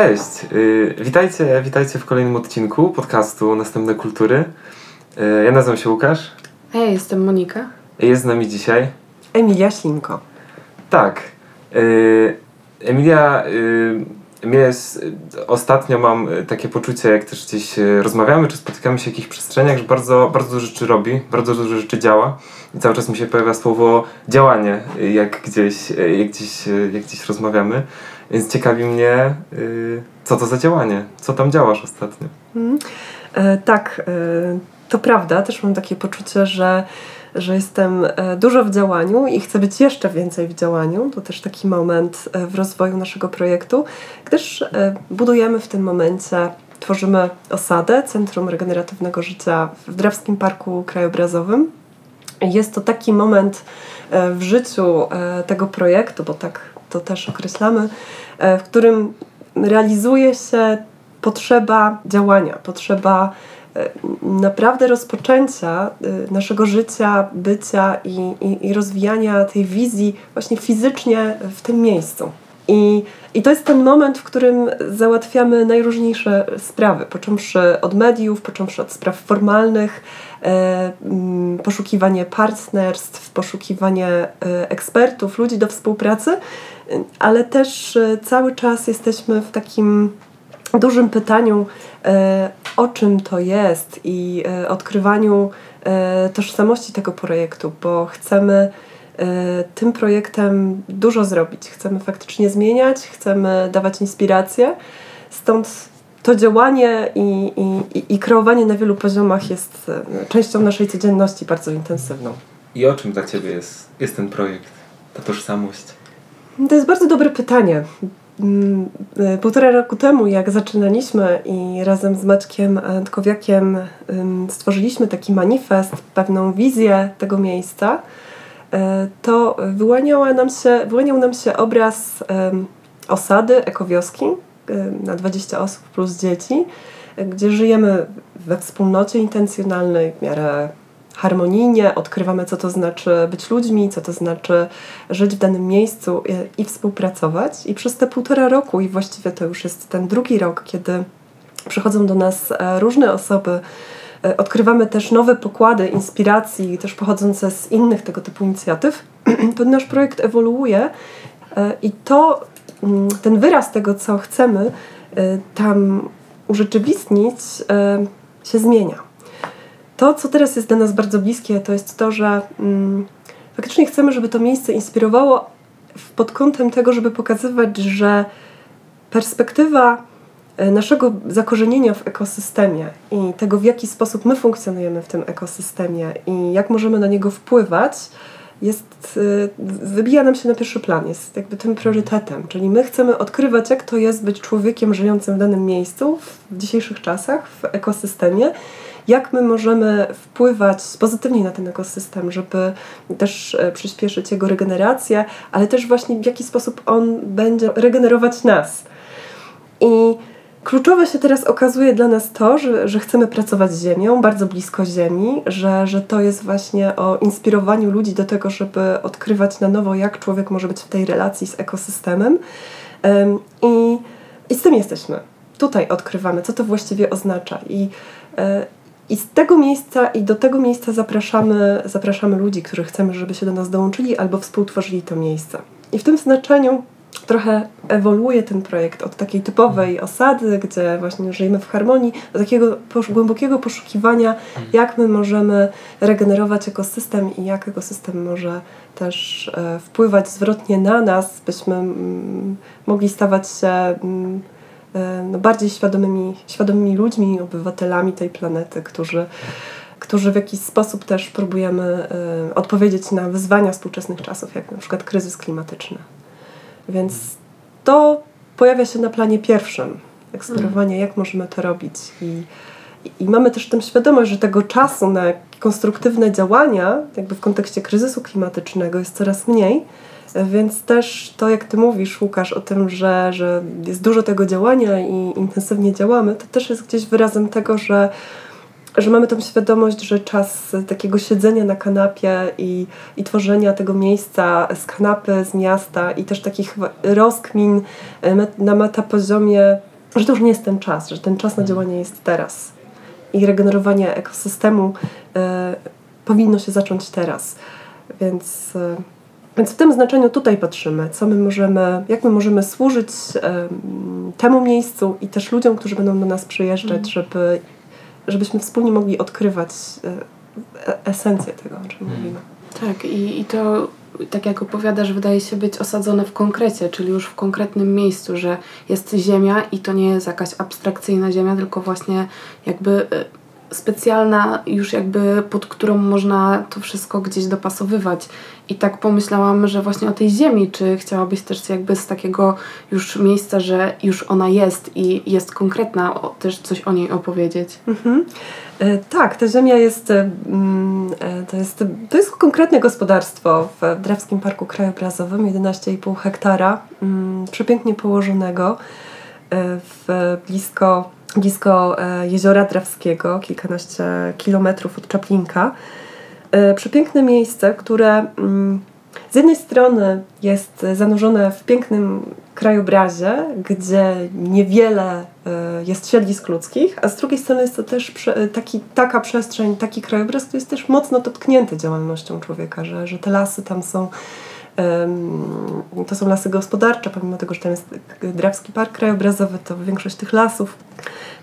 Cześć, yy, witajcie, witajcie w kolejnym odcinku podcastu Następne Kultury. Yy, ja nazywam się Łukasz. A ja jestem Monika. Jest z nami dzisiaj Emilia Ślinko. Tak. Yy, Emilia, Emilia jest, ostatnio mam takie poczucie, jak też gdzieś rozmawiamy, czy spotykamy się w jakichś przestrzeniach, że bardzo, bardzo dużo rzeczy robi, bardzo dużo rzeczy działa i cały czas mi się pojawia słowo działanie, jak gdzieś, jak gdzieś, jak gdzieś rozmawiamy. Więc ciekawi mnie, yy, co to za działanie, co tam działasz ostatnio. Mm. E, tak, e, to prawda. Też mam takie poczucie, że, że jestem e, dużo w działaniu i chcę być jeszcze więcej w działaniu. To też taki moment e, w rozwoju naszego projektu, gdyż e, budujemy w tym momencie, tworzymy osadę Centrum Regeneratywnego Życia w Drawskim Parku Krajobrazowym. Jest to taki moment w życiu tego projektu, bo tak to też określamy, e, w którym realizuje się potrzeba działania, potrzeba e, naprawdę rozpoczęcia e, naszego życia, bycia i, i, i rozwijania tej wizji właśnie fizycznie w tym miejscu. I, I to jest ten moment, w którym załatwiamy najróżniejsze sprawy, począwszy od mediów, począwszy od spraw formalnych, mm, poszukiwanie partnerstw, poszukiwanie ekspertów, ludzi do współpracy, ale też e, cały czas jesteśmy w takim dużym pytaniu, e, o czym to jest i e, odkrywaniu tożsamości tego projektu, bo chcemy tym projektem dużo zrobić. Chcemy faktycznie zmieniać, chcemy dawać inspirację. Stąd to działanie i, i, i- kreowanie na wielu poziomach jest częścią naszej codzienności bardzo intensywną. I o czym dla Ciebie jest, jest ten projekt, ta tożsamość? To jest bardzo dobre pytanie. Mm, e, Półtora roku temu, jak zaczynaliśmy i razem z Maćkiem Antkowiakiem ym, stworzyliśmy taki manifest, pewną wizję tego miejsca, e, to wyłaniała nam się, wyłaniał nam się obraz osady, ekowioski em, na 20 osób plus dzieci, gdzie żyjemy we wspólnocie intencjonalnej w miarę harmonijnie, odkrywamy, co to znaczy być ludźmi, co to znaczy żyć w danym miejscu i, i współpracować. I przez te półtora roku, i właściwie to już jest ten drugi rok, kiedy przychodzą do nas e, różne osoby, e, odkrywamy też nowe pokłady inspiracji, też pochodzące z innych tego typu inicjatyw, to nasz projekt ewoluuje e, i to, mm, ten wyraz tego, co chcemy tam urzeczywistnić, się zmienia. To, co teraz jest dla nas bardzo bliskie, to jest to, że mm, faktycznie chcemy, żeby to miejsce inspirowało pod kątem tego, żeby pokazywać, że perspektywa e, naszego zakorzenienia w ekosystemie i tego, w jaki sposób my funkcjonujemy w tym ekosystemie i jak możemy na niego wpływać, jest, y, wybija nam się na pierwszy plan, jest jakby tym priorytetem. Czyli my chcemy odkrywać, jak to jest być człowiekiem żyjącym w danym miejscu w dzisiejszych czasach, w ekosystemie, jak my możemy wpływać pozytywnie na ten ekosystem, żeby też e, przyspieszyć jego regenerację, ale też właśnie w jaki sposób on będzie regenerować nas. I kluczowe się teraz okazuje dla nas to, że, że chcemy pracować z Ziemią, bardzo blisko Ziemi, że, że to jest właśnie o inspirowaniu ludzi do tego, żeby odkrywać na nowo, jak człowiek może być w tej relacji z ekosystemem. Em, I, i z tym jesteśmy. Tutaj odkrywamy, co to właściwie oznacza. I, e, i z tego miejsca i do tego miejsca zapraszamy, zapraszamy ludzi, których chcemy, żeby się do nas dołączyli albo współtworzyli to miejsce. I w tym znaczeniu trochę ewoluuje ten projekt od takiej typowej osady, gdzie właśnie żyjemy w harmonii, do takiego posz- głębokiego poszukiwania, jak my możemy regenerować ekosystem i jak ekosystem może też e, wpływać zwrotnie na nas, byśmy mm, mogli stawać się mm, e, no, bardziej świadomymi, świadomymi ludźmi, obywatelami tej planety, którzy, którzy w jakiś sposób też próbujemy e, odpowiedzieć na wyzwania współczesnych czasów, jak na przykład kryzys klimatyczny. Więc to pojawia się na planie pierwszym. Eksplorowanie, jak możemy to robić. I, i mamy też tę świadomość, że tego czasu na konstruktywne działania, jakby w kontekście kryzysu klimatycznego, jest coraz mniej. Więc też to, jak ty mówisz, Łukasz, o tym, że, że jest dużo tego działania i intensywnie działamy, to też jest gdzieś wyrazem tego, że, że mamy tą świadomość, że czas takiego siedzenia na kanapie i, i tworzenia tego miejsca z kanapy, z miasta i też takich rozkmin e, na metapoziomie że to już nie jest ten czas, że ten czas na działanie jest teraz. I regenerowanie ekosystemu y, powinno się zacząć teraz. Więc, y, więc w tym znaczeniu tutaj patrzymy, co my możemy, jak my możemy służyć temu miejscu i też ludziom, którzy będą do nas przyjeżdżać, mm. żeby, żebyśmy wspólnie mogli odkrywać esencję tego, o czym mm. mówimy. Tak, i, i to tak jak opowiadasz, wydaje się być osadzone w konkrecie, czyli już w konkretnym miejscu, że jest ziemia i to nie jest jakaś abstrakcyjna ziemia, tylko właśnie jakby e, specjalna, już jakby pod którą można to wszystko gdzieś dopasowywać. I tak pomyślałam, że właśnie o tej ziemi, czy chciałabyś też jakby z takiego już miejsca, że już ona jest i jest konkretna, też coś o niej opowiedzieć? Mhm. E, tak, ta ziemia jest, e, mm, e, to jest, to jest konkretne gospodarstwo w Drawskim Parku Krajobrazowym, 11,5 hektara, mm, przepięknie położonego w blisko, blisko jeziora Drawskiego, kilkanaście kilometrów od Czaplinka. Przepiękne miejsce, które mm, z jednej strony jest zanurzone w pięknym krajobrazie, gdzie niewiele e, jest siedlisk ludzkich, a z drugiej strony jest to też taki, taka przestrzeń, taki krajobraz, który jest też mocno dotknięty działalnością człowieka, że, że te lasy tam są to są lasy gospodarcze, pomimo tego, że tam jest Drawski Park Krajobrazowy, to większość tych lasów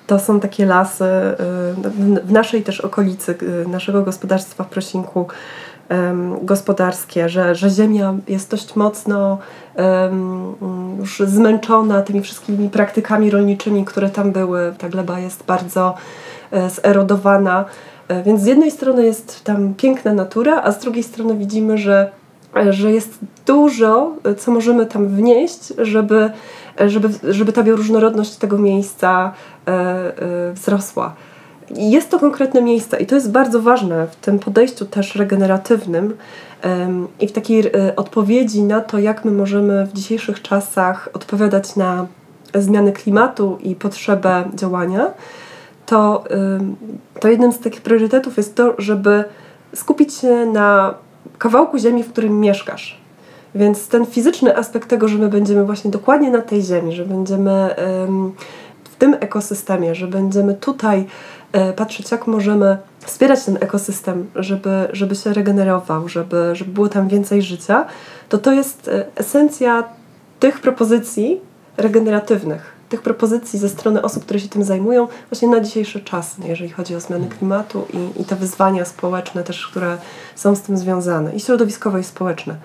to są takie lasy e, w naszej też okolicy, e, naszego gospodarstwa w Prosinku, gospodarskie, że, że ziemia jest dość mocno już zmęczona tymi wszystkimi praktykami rolniczymi, które tam były. Ta gleba jest bardzo e, zerodowana. E, więc z jednej strony jest tam piękna natura, a z drugiej strony widzimy, że, że jest dużo, co możemy tam wnieść, żeby, żeby, żeby ta bioróżnorodność tego miejsca wzrosła. Jest to konkretne miejsce i to jest bardzo ważne w tym podejściu też regeneratywnym i w takiej e, odpowiedzi na to, jak my możemy w dzisiejszych czasach odpowiadać na zmiany klimatu i potrzebę działania, to, to jednym z takich priorytetów jest to, żeby skupić się na kawałku ziemi, w którym mieszkasz. Więc ten fizyczny aspekt tego, że my będziemy właśnie dokładnie na tej ziemi, że będziemy w tym ekosystemie, że będziemy tutaj E, patrzeć, jak możemy wspierać ten ekosystem, żeby, żeby się regenerował, żeby, żeby było tam więcej życia, to to jest e, esencja tych propozycji regeneratywnych, tych propozycji ze strony osób, które się tym zajmują, właśnie na dzisiejszy czas, jeżeli chodzi o zmiany klimatu i, i te wyzwania społeczne też, które są z tym związane, i środowiskowe, i społeczne.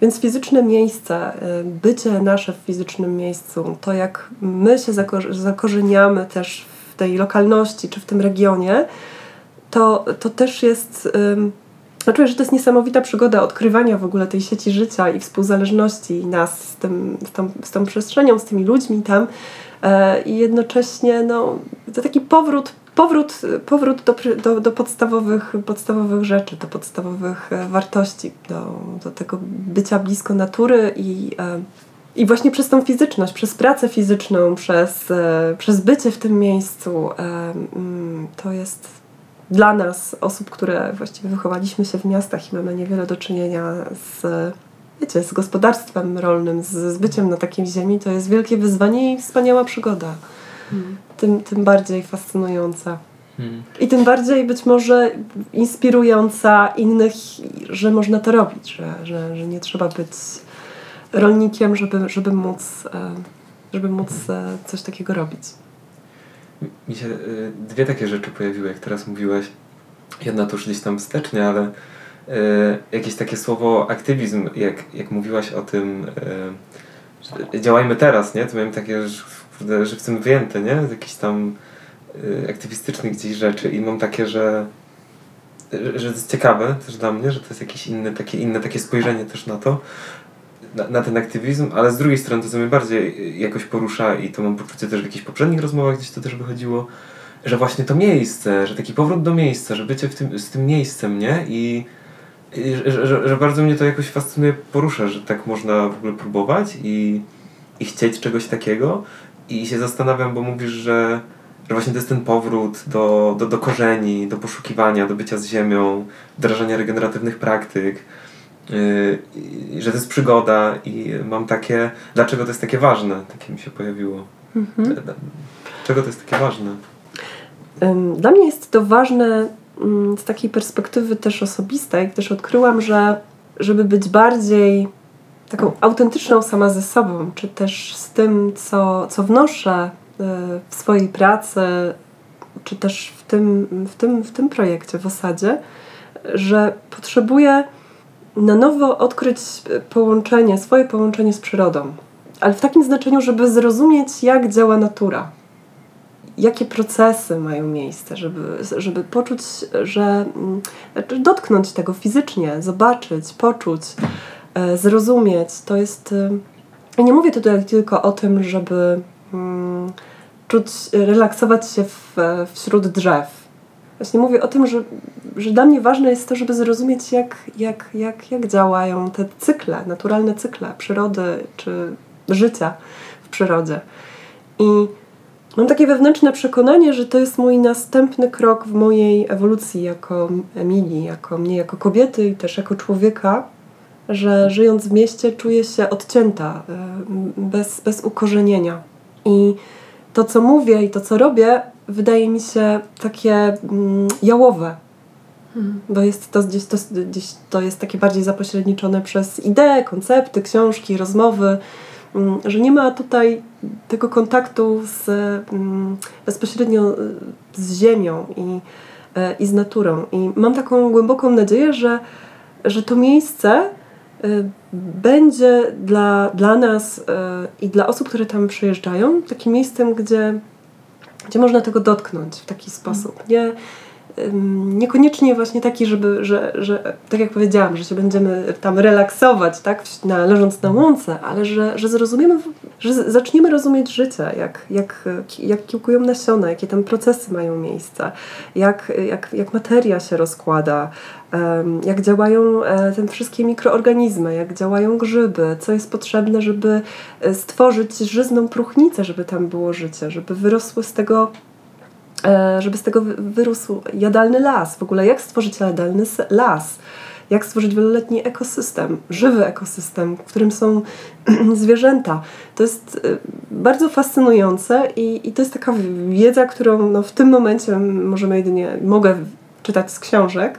Więc fizyczne miejsce, e, bycie nasze w fizycznym miejscu, to jak my się zakorzeniamy też tej lokalności czy w tym regionie, to, to też jest. Um, czuję, że to jest niesamowita przygoda odkrywania w ogóle tej sieci życia i współzależności nas z, tym, z, tą, z tą przestrzenią, z tymi ludźmi tam. E, I jednocześnie no, to taki powrót, powrót, powrót do, do, do podstawowych, podstawowych rzeczy, do podstawowych e, wartości, do, do tego bycia blisko natury i e, i właśnie przez tą fizyczność, przez pracę fizyczną, przez, przez bycie w tym miejscu, mm, to jest dla nas, osób, które właściwie wychowaliśmy się w miastach i mamy niewiele do czynienia z, wiecie, z gospodarstwem rolnym, z, z byciem na takiej ziemi, to jest wielkie wyzwanie i wspaniała przygoda. Hmm. Tym, tym bardziej fascynująca. Hmm. I tym bardziej być może inspirująca innych, że można to robić, że, że, że nie trzeba być rolnikiem, żeby, żeby, móc, e, żeby móc e, coś takiego robić. Mi się e, dwie takie rzeczy pojawiły, jak teraz mówiłeś. Jedna to już gdzieś tam wstecznie, ale jakieś takie słowo aktywizm, jak, jak mówiłaś o tym, że działajmy teraz, nie? To miałem takie, że chcemy wyjęte, nie? Z jakichś tam aktywistycznych gdzieś rzeczy i mam takie, że że to jest ciekawe też dla mnie, że to jest jakieś inne takie, inne takie spojrzenie też na to, na, na, ten aktywizm, ale z drugiej strony to, co mnie bardziej jakoś porusza i to mam poczucie też w jakichś poprzednich rozmowach gdzieś to też wychodziło, że właśnie to miejsce, że taki powrót do miejsca, że bycie w tym, z tym miejscem, nie? I, i że, że, że, bardzo mnie to jakoś fascynuje, porusza, że tak można w ogóle próbować i, i chcieć czegoś takiego i się zastanawiam, bo mówisz, że, że właśnie to jest ten powrót do, do, do korzeni, do poszukiwania, do bycia z ziemią, wdrażania regeneratywnych praktyk, że to jest przygoda i mam takie, dlaczego to jest takie ważne, takie mi się pojawiło. Mhm. Czego to jest takie ważne? Dla mnie jest to ważne mm, z takiej perspektywy też osobistej, też odkryłam, że żeby być bardziej taką autentyczną sama ze sobą, czy też z tym, co, co wnoszę e, w swojej pracy, czy też w tym, w tym, w tym projekcie w osadzie, że potrzebuję na nowo odkryć połączenie, swoje połączenie z przyrodą. Ale w takim znaczeniu, żeby zrozumieć, jak działa natura. Jakie procesy mają miejsce, żeby, żeby poczuć, że znaczy dotknąć tego fizycznie, zobaczyć, poczuć, e, zrozumieć. To jest. Ja nie mówię tutaj tylko o tym, żeby mm, czuć, relaksować się w, wśród drzew Właśnie mówię o tym, że, że dla mnie ważne jest to, żeby zrozumieć, jak, jak, jak, jak działają te cykle, naturalne cykle przyrody czy życia w przyrodzie. I mam takie wewnętrzne przekonanie, że to jest mój następny krok w mojej ewolucji jako Emilii, jako mnie, jako kobiety i też jako człowieka, że żyjąc w mieście czuję się odcięta, e, bez, bez ukorzenienia. I to, co mówię i to, co robię, wydaje mi się takie mm, jałowe. Hmm. Bo jest to gdzieś, to gdzieś to jest takie bardziej zapośredniczone przez idee, koncepty, książki, rozmowy, mm, że nie ma tutaj tego kontaktu z, mm, bezpośrednio z ziemią i, e, i z naturą. I mam taką głęboką nadzieję, że, że to miejsce e, będzie dla, dla nas e, i dla osób, które tam przyjeżdżają, takim miejscem, gdzie gdzie można tego dotknąć w taki sposób. Nie, niekoniecznie właśnie taki, żeby, że, że tak jak powiedziałam, że się będziemy tam relaksować, tak, na, leżąc na łące, ale że, że zrozumiemy, że zaczniemy rozumieć życie, jak, jak, jak kiełkują nasiona, jakie tam procesy mają miejsce, jak, jak, jak materia się rozkłada, jak działają e, te wszystkie mikroorganizmy, jak działają grzyby, co jest potrzebne, żeby e, stworzyć żyzną próchnicę, żeby tam było życie, żeby wyrosły z tego e, żeby z tego wyrósł jadalny las. W ogóle jak stworzyć jadalny las? Jak stworzyć wieloletni ekosystem, żywy ekosystem, w którym są zwierzęta. To jest bardzo fascynujące i, i to jest taka wiedza, którą no, w tym momencie możemy jedynie, mogę czytać z książek,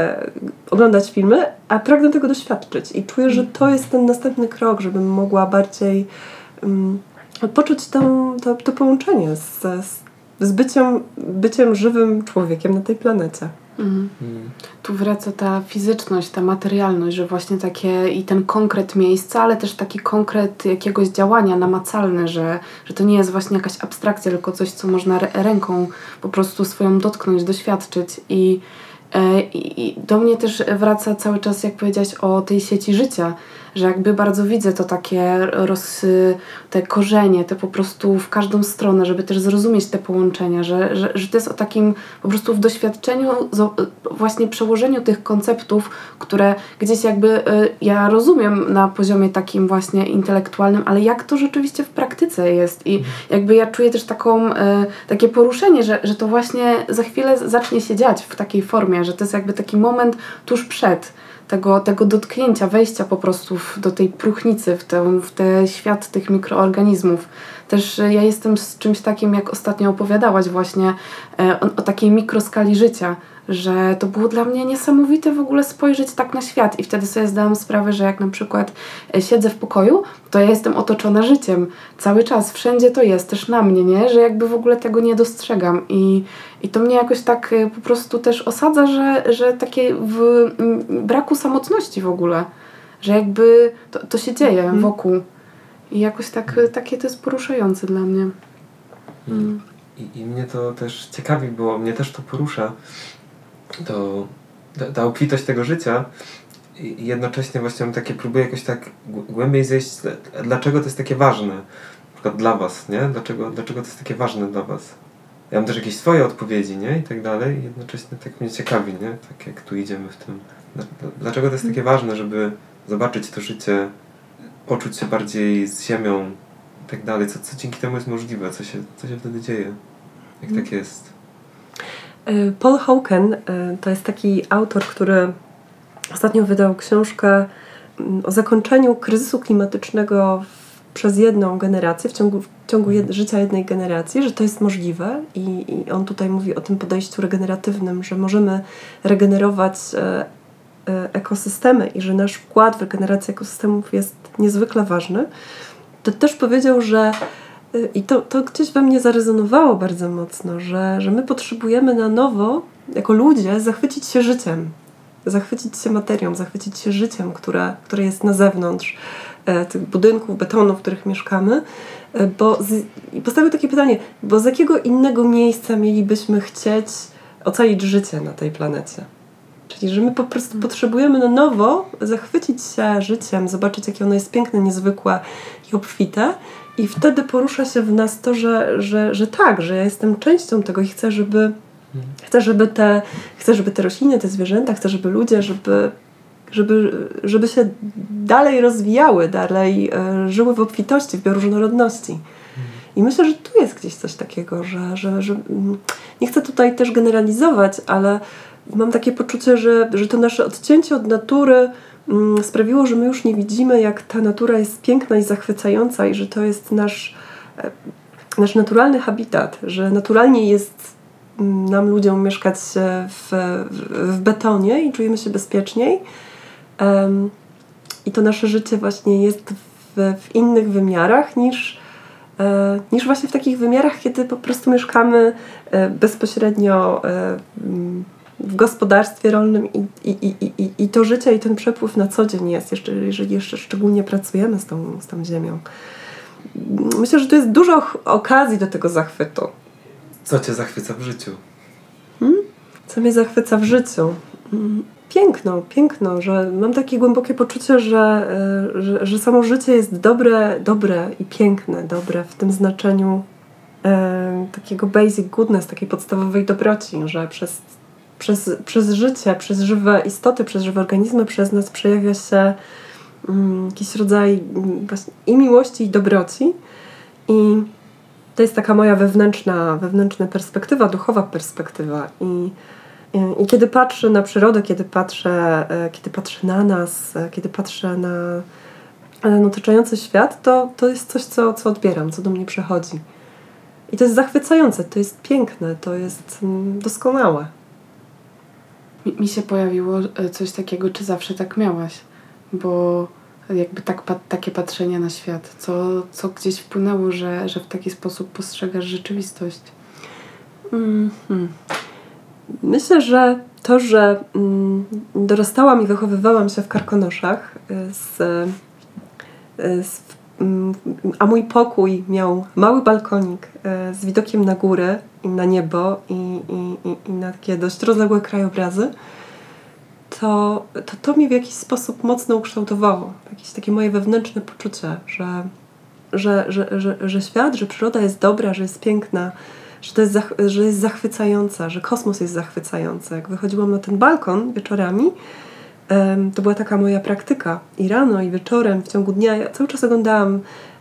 e, oglądać filmy, a pragnę tego doświadczyć i czuję, że to jest ten następny krok, żebym mogła bardziej um, poczuć to, to, to połączenie z, z, z byciem, byciem żywym człowiekiem na tej planecie. Mhm. Mm. Tu wraca ta fizyczność, ta materialność, że właśnie takie i ten konkret miejsca, ale też taki konkret jakiegoś działania namacalny, że, że to nie jest właśnie jakaś abstrakcja, tylko coś, co można ręką po prostu swoją dotknąć, doświadczyć i I do mnie też wraca cały czas, jak powiedziałaś o tej sieci życia, że jakby bardzo widzę to takie roz, te korzenie, te po prostu w każdą stronę, żeby też zrozumieć te połączenia, że, że, że to jest o takim po prostu w doświadczeniu, właśnie przełożeniu tych konceptów, które gdzieś jakby e, ja rozumiem na poziomie takim właśnie intelektualnym, ale jak to rzeczywiście w praktyce jest? I jakby ja czuję też taką, e, takie poruszenie, że, że to właśnie za chwilę zacznie się dziać w takiej formie, że to jest jakby taki moment tuż przed, tego, tego dotknięcia, wejścia po prostu w, do tej próchnicy, w ten, w ten świat tych mikroorganizmów. Też e, ja jestem z czymś takim, jak ostatnio opowiadałaś właśnie e, o, o takiej mikroskali życia, że to było dla mnie niesamowite w ogóle spojrzeć tak na świat i wtedy sobie zdałam sprawę, że jak na przykład e, siedzę w pokoju, to ja jestem otoczona życiem cały czas, wszędzie to jest, też na mnie, nie? Że jakby w ogóle tego nie dostrzegam i, i to mnie jakoś tak e, po prostu też osadza, że, że takie w braku samotności w ogóle, że jakby to, to się dzieje mm. wokół i jakoś tak, e, takie to jest poruszające dla mnie. Mm. I, I mnie to też ciekawi było, mnie też to porusza, to ta obfitość tego życia i jednocześnie właśnie mam takie, próbuję jakoś tak głębiej zejść, dlaczego to jest takie ważne, na przykład dla was, nie? Dlaczego, dlaczego to jest takie ważne dla was? Ja mam też jakieś swoje odpowiedzi, nie? I tak dalej. I jednocześnie tak mnie ciekawi, nie? Tak jak tu idziemy w tym. Dlaczego to jest takie ważne, żeby zobaczyć to życie, poczuć się bardziej z ziemią i tak dalej. Co, co dzięki temu jest możliwe? Co się, co się wtedy dzieje? Jak tak jest? Y, Paul Hawken y, to jest taki autor, który ostatnio wydał książkę mm, o zakończeniu kryzysu klimatycznego przez jedną generację w ciągu ciągu jed życia jednej generacji, że to jest możliwe i, i on tutaj mówi o tym podejściu regeneratywnym, że możemy regenerować e, e, ekosystemy i że nasz wkład w regenerację ekosystemów jest niezwykle ważny, to też powiedział, że e, i to, to gdzieś we mnie zarezonowało bardzo mocno, że, że my potrzebujemy na nowo, jako ludzie, zachwycić się życiem, zachwycić się materią, zachwycić się życiem, które, które jest na zewnątrz e, tych budynków, betonu, w których mieszkamy. E, bo z, I postawił takie pytanie, bo z jakiego innego miejsca mielibyśmy chcieć ocalić życie na tej planecie? Czyli, że my po prostu potrzebujemy na nowo zachwycić się życiem, zobaczyć, jakie ono jest piękne, niezwykłe i obfite. I wtedy porusza się w nas to, że, że, że tak, że ja jestem częścią tego i chcę, żeby Chcę, żeby te, chcę, żeby te rośliny, te zwierzęta, chcę, żeby ludzie, żeby, żeby, żeby się dalej rozwijały, dalej e, żyły w obfitości, w bioróżnorodności. I myślę, że tu jest gdzieś coś takiego, że, że, że mm, nie chcę tutaj też generalizować, ale mam takie poczucie, że, że to nasze odcięcie od natury mm, sprawiło, że my już nie widzimy, jak ta natura jest piękna i zachwycająca i że to jest nasz, e, nasz naturalny habitat, że naturalnie jest nam ludziom mieszkać w, w betonie i czujemy się bezpieczniej. Um, I to nasze życie właśnie jest w, w innych wymiarach niż, e, niż właśnie w takich wymiarach, kiedy po prostu mieszkamy e, bezpośrednio e, w gospodarstwie rolnym i, i, i, i, i to życie i ten przepływ na co dzień jest, jeszcze, jeżeli jeszcze szczególnie pracujemy z tą, z tą ziemią. Myślę, że tu jest dużo okazji do tego zachwytu. Co Cię zachwyca w życiu? Hmm? Co mnie zachwyca w życiu? Hmm. Piękno, piękno, że mam takie głębokie poczucie, że, e, że, że samo życie jest dobre, dobre i piękne, dobre w tym znaczeniu e, takiego basic goodness, takiej podstawowej dobroci, że przez, przez, przez życie, przez żywe istoty, przez żywe organizmy, przez nas przejawia się mm, jakiś rodzaj mm, i miłości, i dobroci. I to jest taka moja wewnętrzna, wewnętrzna perspektywa, duchowa perspektywa. I, i, kiedy patrzę na przyrodę, kiedy patrzę, e, kiedy patrzę na nas, e, kiedy patrzę na, na otaczający świat, to, to jest coś, co, co odbieram, co do mnie przychodzi. I to jest zachwycające, to jest piękne, to jest mm, doskonałe. Mi, mi się pojawiło e, coś takiego, czy zawsze tak miałaś? Bo jakby tak, takie patrzenie na świat? Co, co gdzieś wpłynęło, że, że w taki sposób postrzegasz rzeczywistość? Mm -hmm. Myślę, że to, że mm, dorastałam i wychowywałam się w Karkonoszach, y, z, y, z, mm, a mój pokój miał mały balkonik y, z widokiem na górę i na niebo i, i, i na takie dość rozległe krajobrazy, to, to to mnie w jakiś sposób mocno ukształtowało. Jakieś takie moje wewnętrzne poczucie, że, że, że, że, że świat, że przyroda jest dobra, że jest piękna, że, to jest, że jest zachwycająca, że kosmos jest zachwycający. Jak wychodziłam na ten balkon wieczorami, to była taka moja praktyka. I rano, i wieczorem, w ciągu dnia ja cały czas oglądałam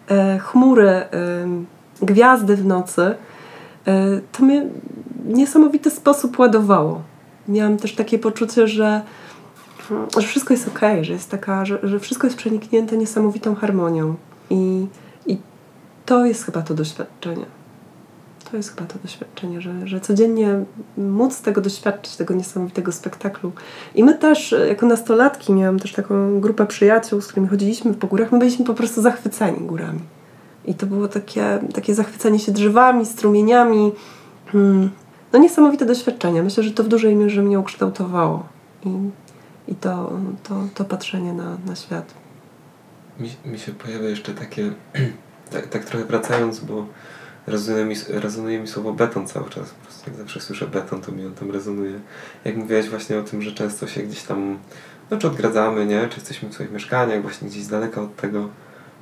e, chmury, gwiazdy w nocy. E, to mnie w niesamowity sposób ładowało. Miałam też takie poczucie, że że wszystko jest ok, że jest taka, że, że wszystko jest przeniknięte niesamowitą harmonią. I, I to jest chyba to doświadczenie. To jest chyba to doświadczenie, że, że codziennie móc tego doświadczyć, tego niesamowitego spektaklu. I my też, jako nastolatki, miałam też taką grupę przyjaciół, z którymi chodziliśmy po górach, my byliśmy po prostu zachwyceni górami. I to było takie, takie zachwycenie się drzewami, strumieniami. Hmm. No niesamowite doświadczenie. Myślę, że to w dużej mierze mnie ukształtowało. I i to, to, to patrzenie na, na świat. Mi, mi się pojawia jeszcze takie, tak, tak trochę wracając, bo rezonuje mi, rezonuje mi słowo beton cały czas. Po prostu jak zawsze słyszę beton, to mi on tam rezonuje. Jak mówiłaś właśnie o tym, że często się gdzieś tam, no czy odgradzamy, nie? Czy jesteśmy w swoich mieszkaniach, właśnie gdzieś z daleka od tego,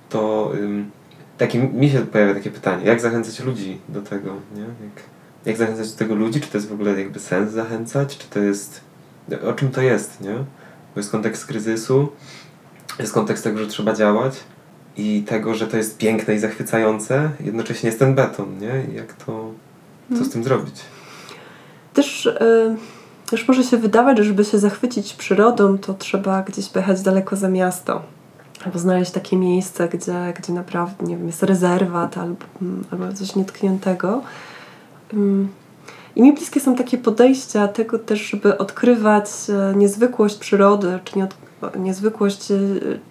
to ym, takie, mi się pojawia takie pytanie, jak zachęcać ludzi do tego, nie? Jak, jak zachęcać do tego ludzi? Czy to jest w ogóle jakby sens zachęcać? Czy to jest o czym to jest, nie? Bo jest kontekst kryzysu, jest kontekst tego, że trzeba działać i tego, że to jest piękne i zachwycające, jednocześnie jest ten beton, nie? Jak to, co z hmm. tym zrobić? Też, yy, też może się wydawać, że żeby się zachwycić przyrodą, to trzeba gdzieś pojechać daleko za miasto. albo znaleźć takie miejsce, gdzie, gdzie naprawdę, nie wiem, jest rezerwat albo, mm, albo coś nietkniętego. I mi bliskie są takie podejścia tego też, żeby odkrywać e, niezwykłość przyrody, czy niezwykłość e,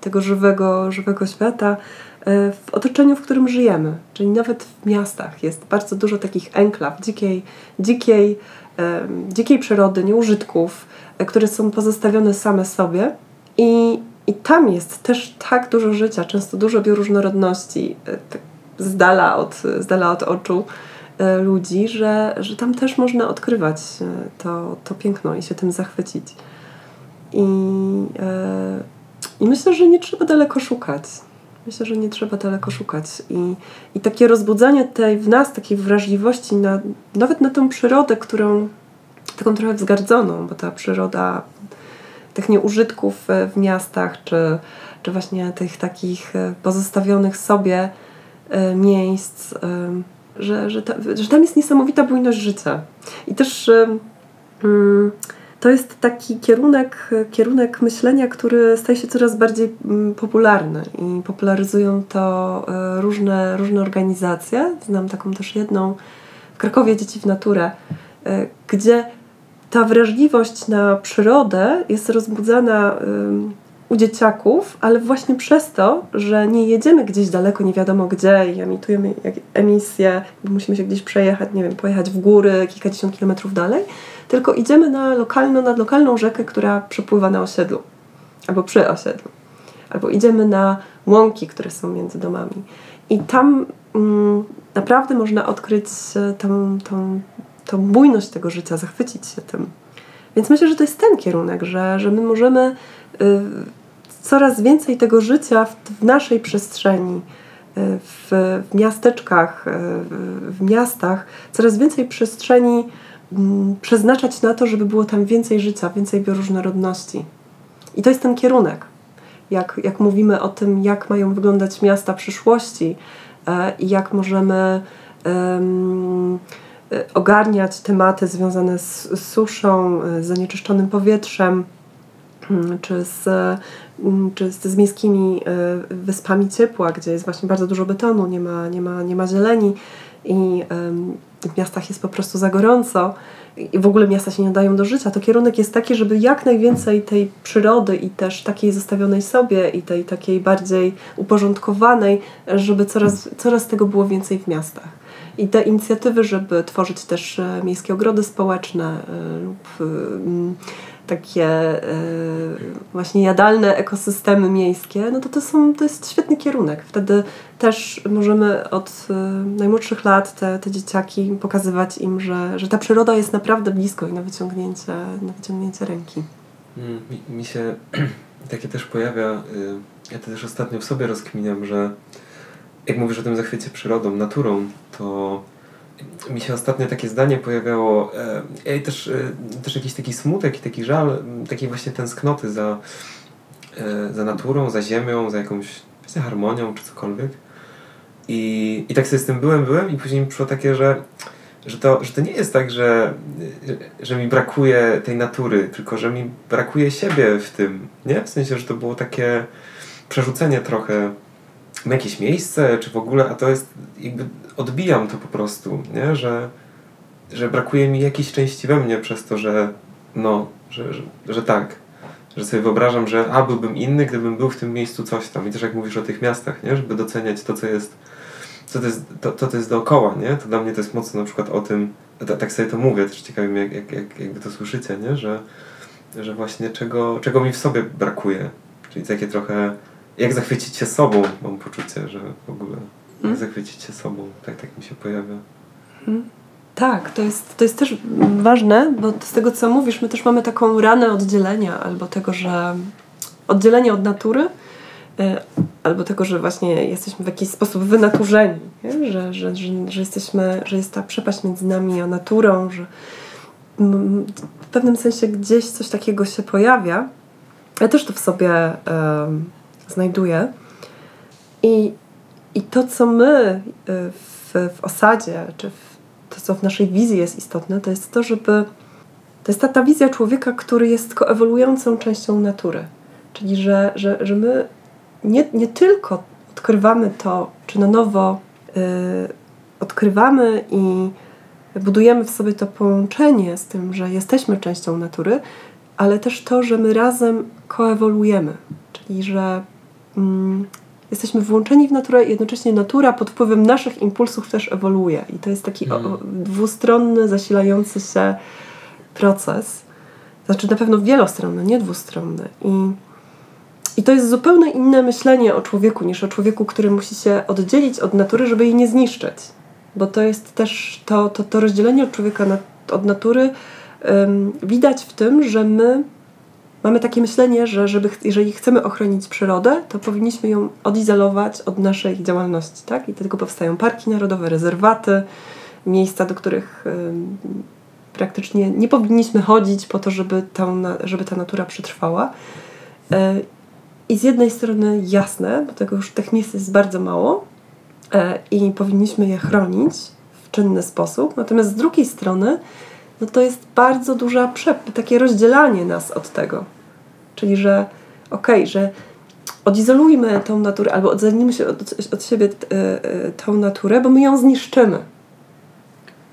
tego żywego, żywego świata e, w otoczeniu, w którym żyjemy. Czyli nawet w miastach jest bardzo dużo takich enklaw, dzikiej, dzikiej, dzikiej przyrody, nieużytków, które są pozostawione same sobie. I, I tam jest też tak dużo życia, często dużo bioróżnorodności, tak z dala od, z dala od oczu ludzi, że, że tam też można odkrywać e, to, to piękno i się tym zachwycić. I, e, I myślę, że nie trzeba daleko szukać. Myślę, że nie trzeba daleko szukać. I, i takie rozbudzanie tej w nas, takiej wrażliwości na, nawet na tą przyrodę, którą taką trochę wzgardzoną, bo ta przyroda tych nieużytków w miastach, czy, czy właśnie tych takich pozostawionych sobie miejsc, że, że, ta, że tam jest niesamowita bujność życia. I też um, to jest taki kierunek, kierunek myślenia, który staje się coraz bardziej um, popularny i popularyzują to um, różne, różne organizacje. Znam taką też jedną w Krakowie Dzieci w Naturę, e, gdzie ta wrażliwość na przyrodę jest rozbudzana u dzieciaków, ale właśnie przez to, że nie jedziemy gdzieś daleko, nie wiadomo gdzie i emitujemy emisję, bo musimy się gdzieś przejechać, nie wiem, pojechać w góry kilkadziesiąt kilometrów dalej, tylko idziemy na lokalną, nad lokalną rzekę, która przepływa na osiedlu albo przy osiedlu. Albo idziemy na łąki, które są między domami. I tam mm, naprawdę można odkryć e, tą, tą, tą bujność tego życia, zachwycić się tym. Więc myślę, że to jest ten kierunek, że, że my możemy y, coraz więcej tego życia w, w naszej przestrzeni, y, w, w miasteczkach, y, w miastach, coraz więcej przestrzeni mm, przeznaczać na to, żeby było tam więcej życia, więcej bioróżnorodności. I to jest ten kierunek. Jak, jak mówimy o tym, jak mają wyglądać miasta przyszłości e, i jak możemy ogarniać tematy związane z, suszą, z zanieczyszczonym powietrzem, mm, czy z Mm, czy z, z miejskimi e, wyspami ciepła, gdzie jest właśnie bardzo dużo betonu, nie ma, nie ma, nie ma zieleni i w miastach jest po prostu za gorąco i w ogóle miasta się nie dają do życia, to kierunek jest taki, żeby jak najwięcej tej przyrody i też takiej zostawionej sobie i tej takiej bardziej uporządkowanej, żeby coraz, coraz tego było więcej w miastach. I te inicjatywy, żeby tworzyć też e, miejskie ogrody społeczne e, lub takie y, właśnie jadalne ekosystemy miejskie, no to to, są, to jest świetny kierunek. Wtedy też możemy od najmłodszych lat te, te dzieciaki pokazywać im, że, że ta przyroda jest naprawdę blisko i na wyciągnięcie, na wyciągnięcie ręki. Mm, mi, mi się takie też pojawia, y, ja to też ostatnio w sobie rozkminiam, że jak mówisz o tym zachwycie przyrodą, naturą, to mi się ostatnio takie zdanie pojawiało e, też, e, też jakiś taki smutek i taki żal, takiej właśnie tęsknoty za, e, za naturą, za ziemią, za jakąś właśnie harmonią czy cokolwiek. I, I tak sobie z tym byłem, byłem i później mi przyszło takie, że, że, to, że to nie jest tak, że, że mi brakuje tej natury, tylko że mi brakuje siebie w tym, nie? W sensie, że to było takie przerzucenie trochę w jakieś miejsce, czy w ogóle, a to jest jakby odbijam to po prostu, nie? Że, że brakuje mi jakiejś części we mnie przez to, że no, że, że, że tak, że sobie wyobrażam, że a byłbym inny, gdybym był w tym miejscu coś tam. I też jak mówisz o tych miastach, nie? Żeby doceniać to, co jest, co to jest, to, to, to jest dookoła, nie? To dla mnie to jest mocno na przykład o tym, tak sobie to mówię, też ciekawi mnie, jak, jak, jak, jakby to słyszycie, nie? Że, że właśnie czego, czego mi w sobie brakuje. Czyli takie trochę jak zachwycić się sobą, mam poczucie, że w ogóle hmm? jak zachwycić się sobą, tak, tak mi się pojawia. Hmm? Tak, to jest, to jest też ważne, bo z tego co mówisz, my też mamy taką ranę oddzielenia, albo tego, że oddzielenie od natury, y, albo tego, że właśnie jesteśmy w jakiś sposób wynaturzeni? Że, że, że, że, jesteśmy, że jest ta przepaść między nami a naturą, że w pewnym sensie gdzieś coś takiego się pojawia. Ja też to w sobie um, znajduję. I, i to, co my y, w, w osadzie, czy w, to, co w naszej wizji jest istotne, to jest to, żeby. To jest ta, ta wizja człowieka, który jest koewoluującą częścią natury. Czyli, że, że, że my nie, nie tylko odkrywamy to, czy na nowo y, odkrywamy i budujemy w sobie to połączenie z tym, że jesteśmy częścią natury, ale też to, że my razem koewoluujemy, czyli że mm, jesteśmy włączeni w naturę i jednocześnie natura pod wpływem naszych impulsów też ewoluuje. I to jest taki o, Mhm. dwustronny, zasilający się proces. Znaczy na pewno wielostronny, nie dwustronny. I, I to jest zupełnie inne myślenie o człowieku niż o człowieku, który musi się oddzielić od natury, żeby jej nie zniszczyć. Bo to jest też to, to, to rozdzielenie od człowieka na, od natury ym, widać w tym, że my mamy takie myślenie, że żeby, jeżeli chcemy ochronić przyrodę, to powinniśmy ją odizolować od naszej działalności. Tak? I dlatego powstają parki narodowe, rezerwaty, miejsca, do których praktycznie nie powinniśmy chodzić po to, żeby, ta, żeby ta natura przetrwała. E, I z jednej strony jasne, bo tego już tych miejsc jest bardzo mało e, i powinniśmy je chronić w czynny sposób, natomiast z drugiej strony no to jest bardzo duża przep- takie rozdzielanie nas od tego. Czyli, że okej, że odizolujmy tą naturę albo odzajmijmy się od, od siebie t- e, e, tą naturę, bo my ją zniszczymy.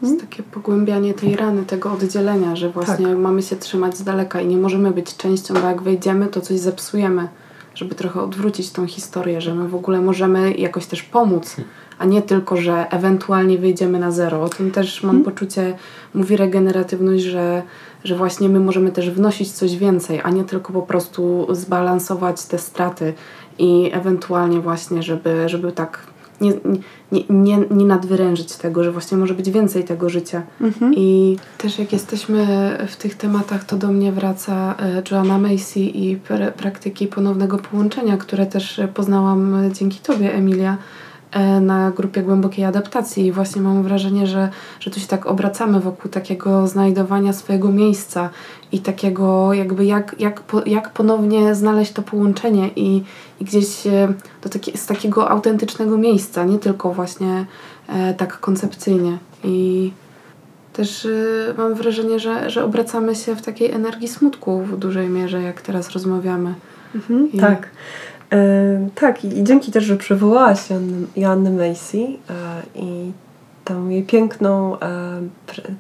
jest takie pogłębianie tej rany, tego oddzielenia, że właśnie Tak. mamy się trzymać z daleka i nie możemy być częścią, bo jak wejdziemy, to coś zepsujemy, żeby trochę odwrócić tą historię, że my w ogóle możemy jakoś też pomóc, a nie tylko, że ewentualnie wyjdziemy na zero. O tym też mam poczucie, mówi regeneratywność, że, że właśnie my możemy też wnosić coś więcej, a nie tylko po prostu zbalansować te straty i ewentualnie właśnie, żeby, żeby tak nie, nie, nie, nie nadwyrężyć tego, że właśnie może być więcej tego życia. I też jak jesteśmy w tych tematach, to do mnie wraca e, Joanna Macy i pr- praktyki ponownego połączenia, które też poznałam e, dzięki Tobie, Emilia, na grupie głębokiej adaptacji. I właśnie mam wrażenie, że, że tu się tak obracamy wokół takiego znajdowania swojego miejsca i takiego jakby jak, jak, po, jak ponownie znaleźć to połączenie i, i gdzieś e, do taki, z takiego autentycznego miejsca, nie tylko właśnie e, tak koncepcyjnie. I też y, mam wrażenie, że, że obracamy się w takiej energii smutku w dużej mierze, jak teraz rozmawiamy. Mhm, I- Tak. Tak, i, dzięki też, że przywołałaś Joannę Macy e, i tą jej piękną, e,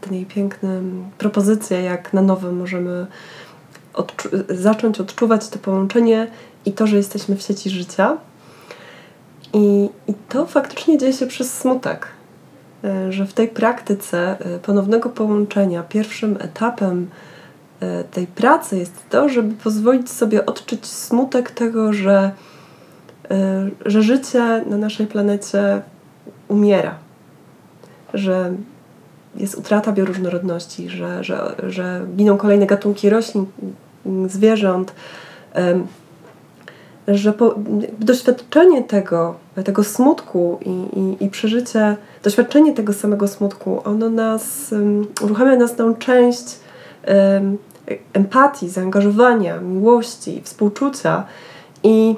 ten jej piękną propozycję, jak na nowo możemy odczu- zacząć odczuwać to połączenie i to, że jesteśmy w sieci życia. I, I to faktycznie dzieje się przez smutek. E, Że w tej praktyce ponownego połączenia pierwszym etapem tej pracy jest to, żeby pozwolić sobie odczuć smutek tego, że, e, że życie na naszej planecie umiera, że jest utrata bioróżnorodności, że, że, że giną kolejne gatunki roślin, zwierząt, że po, doświadczenie tego, tego smutku i, i, i przeżycie, doświadczenie tego samego smutku, ono nas, uruchamia nas tą część empatii, zaangażowania, miłości, współczucia. I,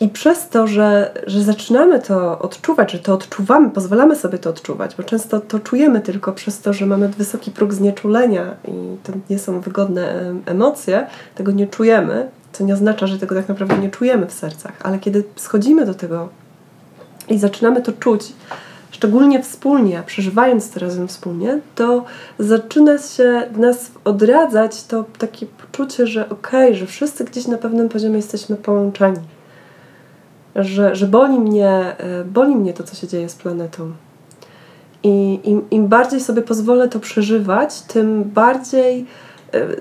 i przez to, że, że zaczynamy to odczuwać, że to odczuwamy, pozwalamy sobie to odczuwać, bo często to czujemy tylko przez to, że mamy wysoki próg znieczulenia i to nie są wygodne em, emocje, tego nie czujemy, co nie oznacza, że tego tak naprawdę nie czujemy w sercach, ale kiedy schodzimy do tego i zaczynamy to czuć, szczególnie wspólnie, przeżywając to razem wspólnie, to zaczyna się w nas odradzać to takie poczucie, że okej, że wszyscy gdzieś na pewnym poziomie jesteśmy połączeni. Że, że boli, mnie, e, boli mnie to, co się dzieje z planetą. I im, im bardziej sobie pozwolę to przeżywać, tym bardziej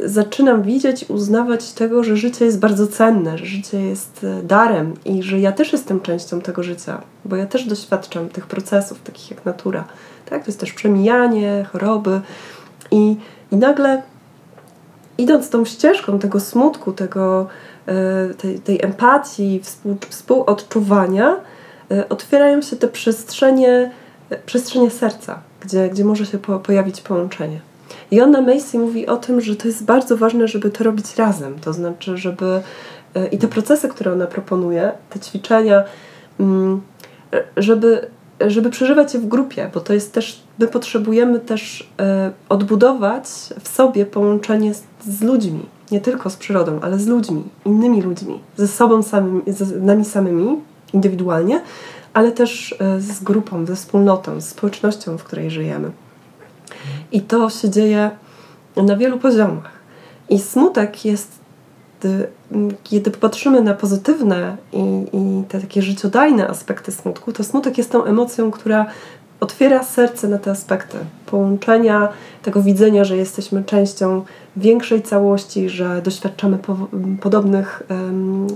zaczynam widzieć, uznawać tego, że życie jest bardzo cenne, że życie jest e, darem i że ja też jestem częścią tego życia, bo ja też doświadczam tych procesów, takich jak natura. Tak? To jest też przemijanie, choroby i, i nagle idąc tą ścieżką tego smutku, tego, e, tej, tej empatii, współ, współodczuwania, e, otwierają się te przestrzenie, e, przestrzenie serca, gdzie, gdzie może się po, pojawić połączenie. I Anna Macy mówi o tym, że to jest bardzo ważne, żeby to robić razem. To znaczy, żeby e, i te procesy, które ona proponuje, te ćwiczenia, mm, e, żeby, żeby przeżywać je w grupie, bo to jest też, my potrzebujemy też e, odbudować w sobie połączenie z, ludźmi. nie tylko z przyrodą, ale z ludźmi, innymi ludźmi, ze sobą samymi, z nami samymi, indywidualnie, ale też z grupą, ze wspólnotą, z społecznością, w której żyjemy. I to się dzieje na wielu poziomach. I smutek jest, kiedy popatrzymy na pozytywne i, i te takie życiodajne aspekty smutku, to smutek jest tą emocją, która otwiera serce na te aspekty połączenia, tego widzenia, że jesteśmy częścią większej całości, że doświadczamy po, podobnych, um,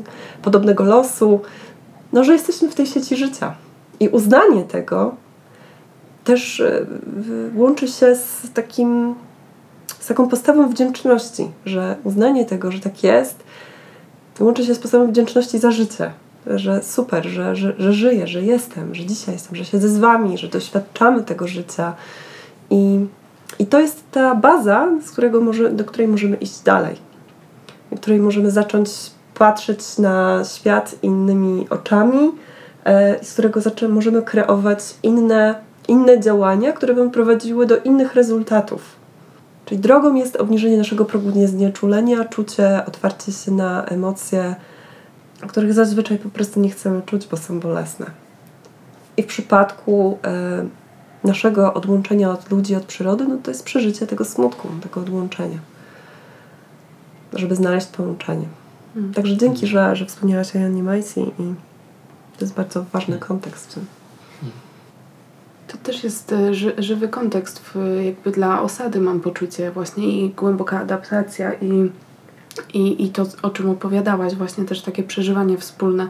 podobnego losu, no, że jesteśmy w tej sieci życia. I uznanie tego też e, łączy się z takim z taką postawą wdzięczności, że uznanie tego, że tak jest, łączy się z postawą wdzięczności za życie, że super, że, że, że żyję, że jestem, że dzisiaj jestem, że siedzę z Wami, że doświadczamy tego życia. I, i to jest ta baza, z którego może, do której możemy iść dalej, do której możemy zacząć patrzeć na świat innymi oczami, e, z którego możemy kreować inne, inne działania, które będą prowadziły do innych rezultatów. Czyli drogą jest obniżenie naszego progu znieczulenia, czucie, otwarcie się na emocje, których zazwyczaj po prostu nie chcemy czuć, bo są bolesne. I w przypadku e, naszego odłączenia od ludzi, od przyrody, no to jest przeżycie tego smutku, tego odłączenia, żeby znaleźć połączenie. Mm. Także dzięki, że, że wspomniałaś o Jannie Majsi i to jest bardzo ważny mm. kontekst w tym. To też jest e, ży, żywy kontekst w, jakby dla osady mam poczucie właśnie i głęboka adaptacja i, i, i to, o czym opowiadałaś, właśnie też takie przeżywanie wspólne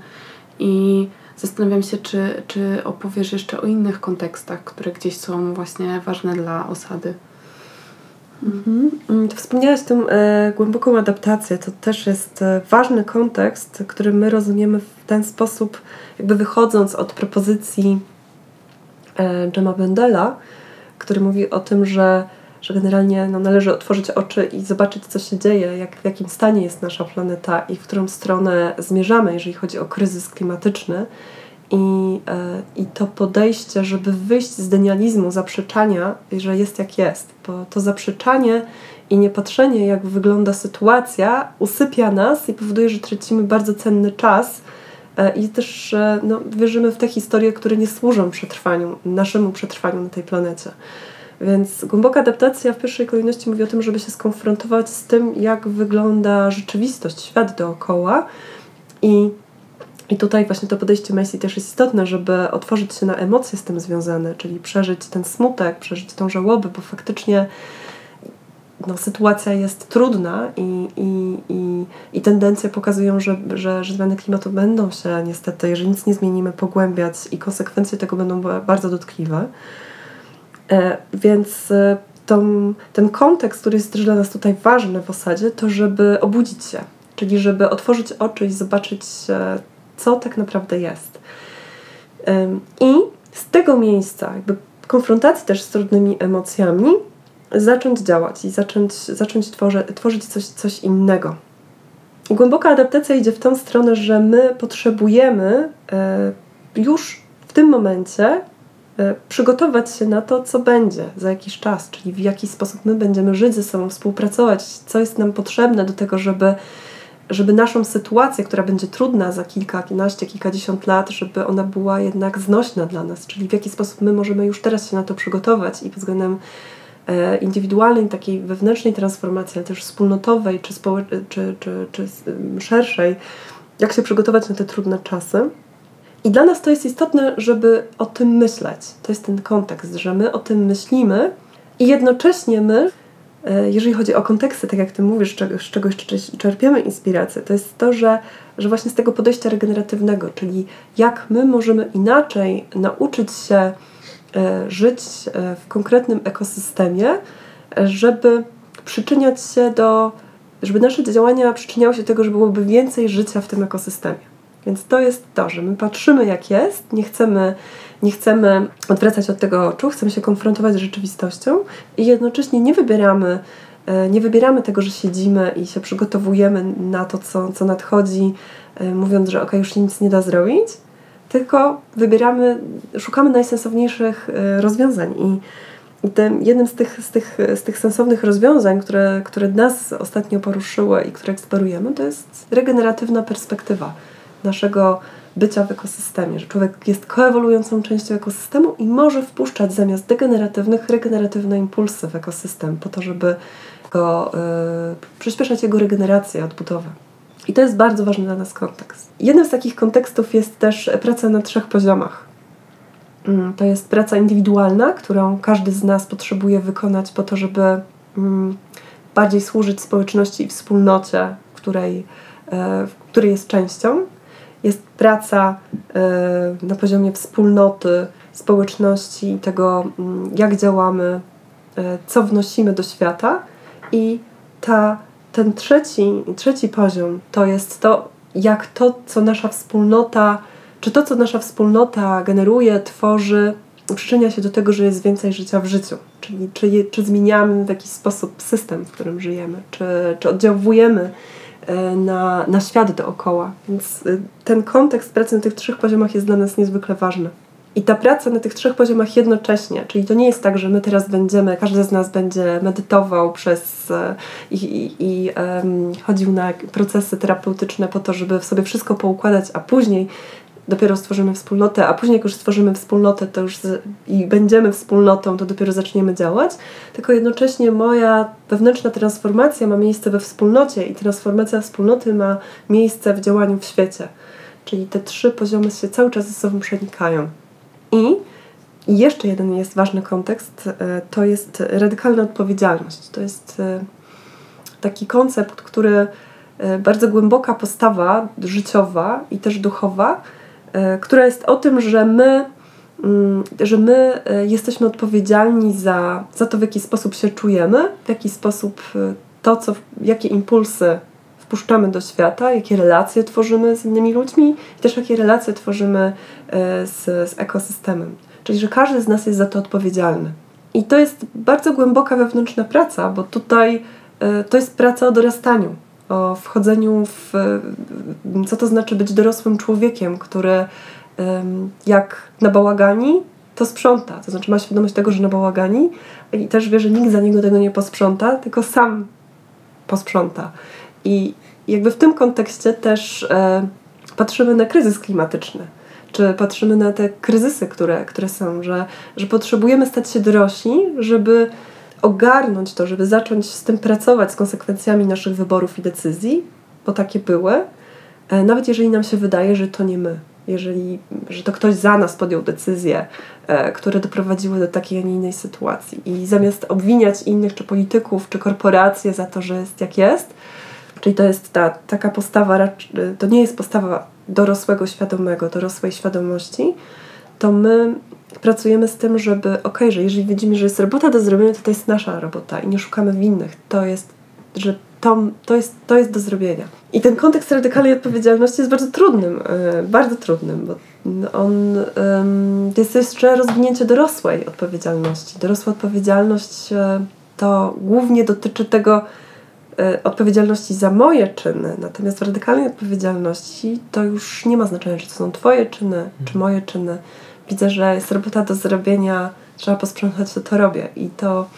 i zastanawiam się, czy, czy opowiesz jeszcze o innych kontekstach, które gdzieś są właśnie ważne dla osady. Mhm. Mm, wspomniałaś tą e, głęboką adaptację. To też jest e, ważny kontekst, który my rozumiemy w ten sposób, jakby wychodząc od propozycji Jema Bendela, który mówi o tym, że, że generalnie no, należy otworzyć oczy i zobaczyć, co się dzieje, jak, w jakim stanie jest nasza planeta i w którą stronę zmierzamy, jeżeli chodzi o kryzys klimatyczny. I, e, I to podejście, żeby wyjść z denializmu, zaprzeczania, że jest jak jest, bo to zaprzeczanie i niepatrzenie, jak wygląda sytuacja, usypia nas i powoduje, że tracimy bardzo cenny czas. E, I też no, wierzymy w te historie, które nie służą przetrwaniu, naszemu przetrwaniu na tej planecie. Więc głęboka adaptacja w pierwszej kolejności mówi o tym, żeby się skonfrontować z tym, jak wygląda rzeczywistość, świat dookoła i i tutaj właśnie to podejście Messi też jest istotne, żeby otworzyć się na emocje z tym związane, czyli przeżyć ten smutek, przeżyć tą żałobę, bo faktycznie no, sytuacja jest trudna i, i, i, i tendencje pokazują, że, że, że zmiany klimatu będą się niestety, jeżeli nic nie zmienimy, pogłębiać i konsekwencje tego będą bardzo dotkliwe. E, więc e, tą, ten kontekst, który jest dla nas tutaj ważny w osadzie, to żeby obudzić się, czyli żeby otworzyć oczy i zobaczyć e, co tak naprawdę jest. I z tego miejsca, jakby konfrontacji też z trudnymi emocjami, zacząć działać i zacząć, zacząć tworzy, tworzyć coś, coś innego. Głęboka adaptacja idzie w tą stronę, że my potrzebujemy e, już w tym momencie e, przygotować się na to, co będzie za jakiś czas, czyli w jaki sposób my będziemy żyć ze sobą, współpracować, co jest nam potrzebne do tego, żeby żeby naszą sytuację, która będzie trudna za kilkanaście, kilkadziesiąt lat, żeby ona była jednak znośna dla nas, czyli w jaki sposób my możemy już teraz się na to przygotować i pod względem indywidualnej, takiej wewnętrznej transformacji, ale też wspólnotowej czy, czy, czy, czy szerszej, jak się przygotować na te trudne czasy. I dla nas to jest istotne, żeby o tym myśleć. To jest ten kontekst, że my o tym myślimy i jednocześnie my E, jeżeli chodzi o konteksty, tak jak Ty mówisz, z czego jeszcze czerpiemy inspirację, to jest to, że, że właśnie z tego podejścia regeneratywnego, czyli jak my możemy inaczej nauczyć się e, żyć e, w konkretnym ekosystemie, żeby przyczyniać się do, żeby nasze działania przyczyniały się do tego, żeby byłoby więcej życia w tym ekosystemie. Więc to jest to, że my patrzymy jak jest, nie chcemy nie chcemy odwracać od tego oczu, chcemy się konfrontować z rzeczywistością i jednocześnie nie wybieramy e, nie wybieramy tego, że siedzimy i się przygotowujemy na to, co, co nadchodzi, e, mówiąc, że ok, już nic nie da zrobić, tylko wybieramy, szukamy najsensowniejszych e, rozwiązań. I, jednym z tych, z, tych, z tych sensownych rozwiązań, które, które nas ostatnio poruszyły i które eksplorujemy, to jest regeneratywna perspektywa naszego bycia w ekosystemie, że człowiek jest koewoluującą częścią ekosystemu i może wpuszczać zamiast degeneratywnych, regeneratywne impulsy w ekosystem po to, żeby go, y, przyspieszać jego regenerację, odbudowę. I to jest bardzo ważny dla nas kontekst. Jednym z takich kontekstów jest też praca na trzech poziomach. Mm, to jest praca indywidualna, którą każdy z nas potrzebuje wykonać po to, żeby mm, bardziej służyć społeczności i wspólnocie, której, e, której jest częścią. Jest praca e, na poziomie wspólnoty, społeczności, tego, mm, jak działamy, e, co wnosimy do świata. I ta, ten trzeci, trzeci poziom to jest to, jak to, co nasza wspólnota czy to, co nasza wspólnota generuje, tworzy, przyczynia się do tego, że jest więcej życia w życiu? Czyli czy, czy zmieniamy w jakiś sposób system, w którym żyjemy? Czy, czy oddziałujemy e, na, na świat dookoła? Więc e, ten kontekst pracy na tych trzech poziomach jest dla nas niezwykle ważny. I ta praca na tych trzech poziomach jednocześnie, czyli to nie jest tak, że my teraz będziemy, każdy z nas będzie medytował przez e, i, i, i um, chodził na procesy terapeutyczne po to, żeby w sobie wszystko poukładać, a później dopiero stworzymy wspólnotę, a później jak już stworzymy wspólnotę to już z, i będziemy wspólnotą, to dopiero zaczniemy działać, tylko jednocześnie moja wewnętrzna transformacja ma miejsce we wspólnocie i transformacja wspólnoty ma miejsce w działaniu w świecie. Czyli te trzy poziomy się cały czas ze sobą przenikają. I jeszcze jeden jest ważny kontekst, e, to jest radykalna odpowiedzialność. To jest e, taki koncept, który e, bardzo głęboka postawa życiowa i też duchowa, która jest o tym, że my, mm, że my jesteśmy odpowiedzialni za, za to, w jaki sposób się czujemy, w jaki sposób to, co, jakie impulsy wpuszczamy do świata, jakie relacje tworzymy z innymi ludźmi i też jakie relacje tworzymy z, z ekosystemem. Czyli, że każdy z nas jest za to odpowiedzialny. I to jest bardzo głęboka wewnętrzna praca, bo tutaj to jest praca o dorastaniu o wchodzeniu w co to znaczy być dorosłym człowiekiem, który jak na bałagani, to sprząta. To znaczy ma świadomość tego, że na bałagani i też wie, że nikt za niego tego nie posprząta, tylko sam posprząta. I jakby w tym kontekście też e, patrzymy na kryzys klimatyczny czy patrzymy na te kryzysy, które, które są, że, że potrzebujemy stać się dorośli, żeby ogarnąć to, żeby zacząć z tym pracować, z konsekwencjami naszych wyborów i decyzji, bo takie były, e, nawet jeżeli nam się wydaje, że to nie my, jeżeli, że to ktoś za nas podjął decyzje, e, które doprowadziły do takiej, a nie innej sytuacji. I zamiast obwiniać innych, czy polityków, czy korporacje za to, że jest jak jest, czyli to jest ta taka postawa, to nie jest postawa dorosłego świadomego, dorosłej świadomości, to my pracujemy z tym, żeby, ok, że jeżeli widzimy, że jest robota do zrobienia, to to jest nasza robota i nie szukamy winnych. To jest, że to, to, jest, to jest do zrobienia. I ten kontekst radykalnej odpowiedzialności jest bardzo trudnym, yy, bardzo trudnym, bo on jest jeszcze rozwinięcie dorosłej odpowiedzialności. Dorosła odpowiedzialność yy, to głównie dotyczy tego, odpowiedzialności za moje czyny, natomiast w radykalnej odpowiedzialności to już nie ma znaczenia, czy to są Twoje czyny, czy moje czyny widzę, że jest robota do zrobienia, trzeba posprzątać, to to robię. I to,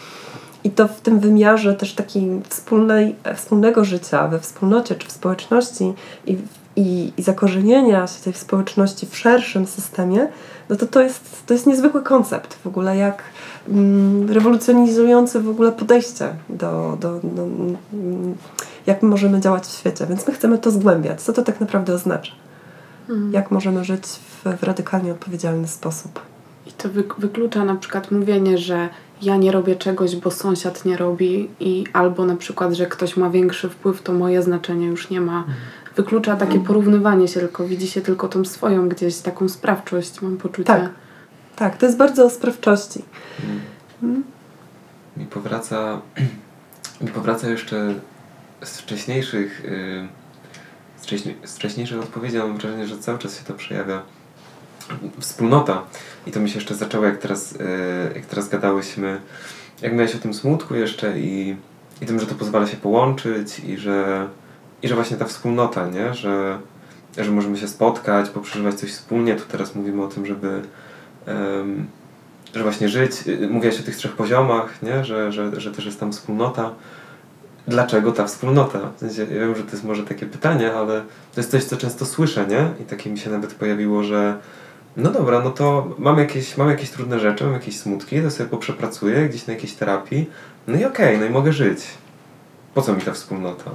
i to w tym wymiarze też takiej wspólnej, wspólnego życia we wspólnocie czy w społeczności i, i, i zakorzenienia się tej społeczności w szerszym systemie, no to to jest, to jest niezwykły koncept w ogóle, jak rewolucjonizujący w ogóle podejście do, do, do mm, jak możemy działać w świecie. Więc my chcemy to zgłębiać. Co to tak naprawdę oznacza? Mhm. Jak możemy żyć w, w radykalnie odpowiedzialny sposób. I to wyklucza na przykład mówienie, że ja nie robię czegoś, bo sąsiad nie robi, i albo na przykład, że ktoś ma większy wpływ, to moje znaczenie już nie ma. Mhm. Wyklucza takie mhm. porównywanie się, tylko widzi się tylko tą swoją gdzieś taką sprawczość, mam poczucie. Tak, tak to jest bardzo o sprawczości. Hmm. Mi powraca, mi powraca jeszcze z wcześniejszych. Yy z wcześniejszych odpowiedzi mam wrażenie, że cały czas się to przejawia. Wspólnota. I to mi się jeszcze zaczęło, jak teraz, e, jak teraz gadałyśmy, jak miałeś o tym smutku jeszcze i, i tym, że to pozwala się połączyć i że, i że właśnie ta wspólnota, nie? Że, że możemy się spotkać, poprzeżywać coś wspólnie. Tu teraz mówimy o tym, żeby, że właśnie żyć, y, mówiłaś o tych trzech poziomach, nie? Że, że, że też jest tam wspólnota. Dlaczego ta wspólnota? W sensie, ja wiem, że to jest może takie pytanie, ale to jest coś, co często słyszę, nie? I takie mi się nawet pojawiło, że no dobra, no to mam jakieś, mam jakieś trudne rzeczy, mam jakieś smutki, to sobie poprzepracuję gdzieś na jakiejś terapii, no i okej, okay, no i mogę żyć. Po co mi ta wspólnota?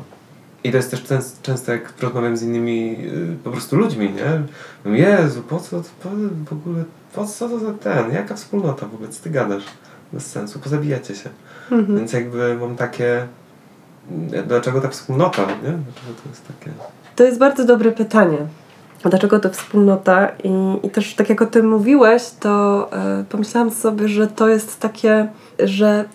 I to jest też często, często jak rozmawiam z innymi yy, po prostu ludźmi, nie? Jezu, po co po, w ogóle, po co to za ten, jaka wspólnota w ogóle, co ty gadasz? Bez sensu, pozabijacie się. Mhm. Więc jakby mam takie, dlaczego ta wspólnota, nie? Dlaczego to jest takie... To jest bardzo dobre pytanie. Dlaczego to wspólnota? I, i też tak jak o tym mówiłeś, to y, pomyślałam sobie, że to jest takie, że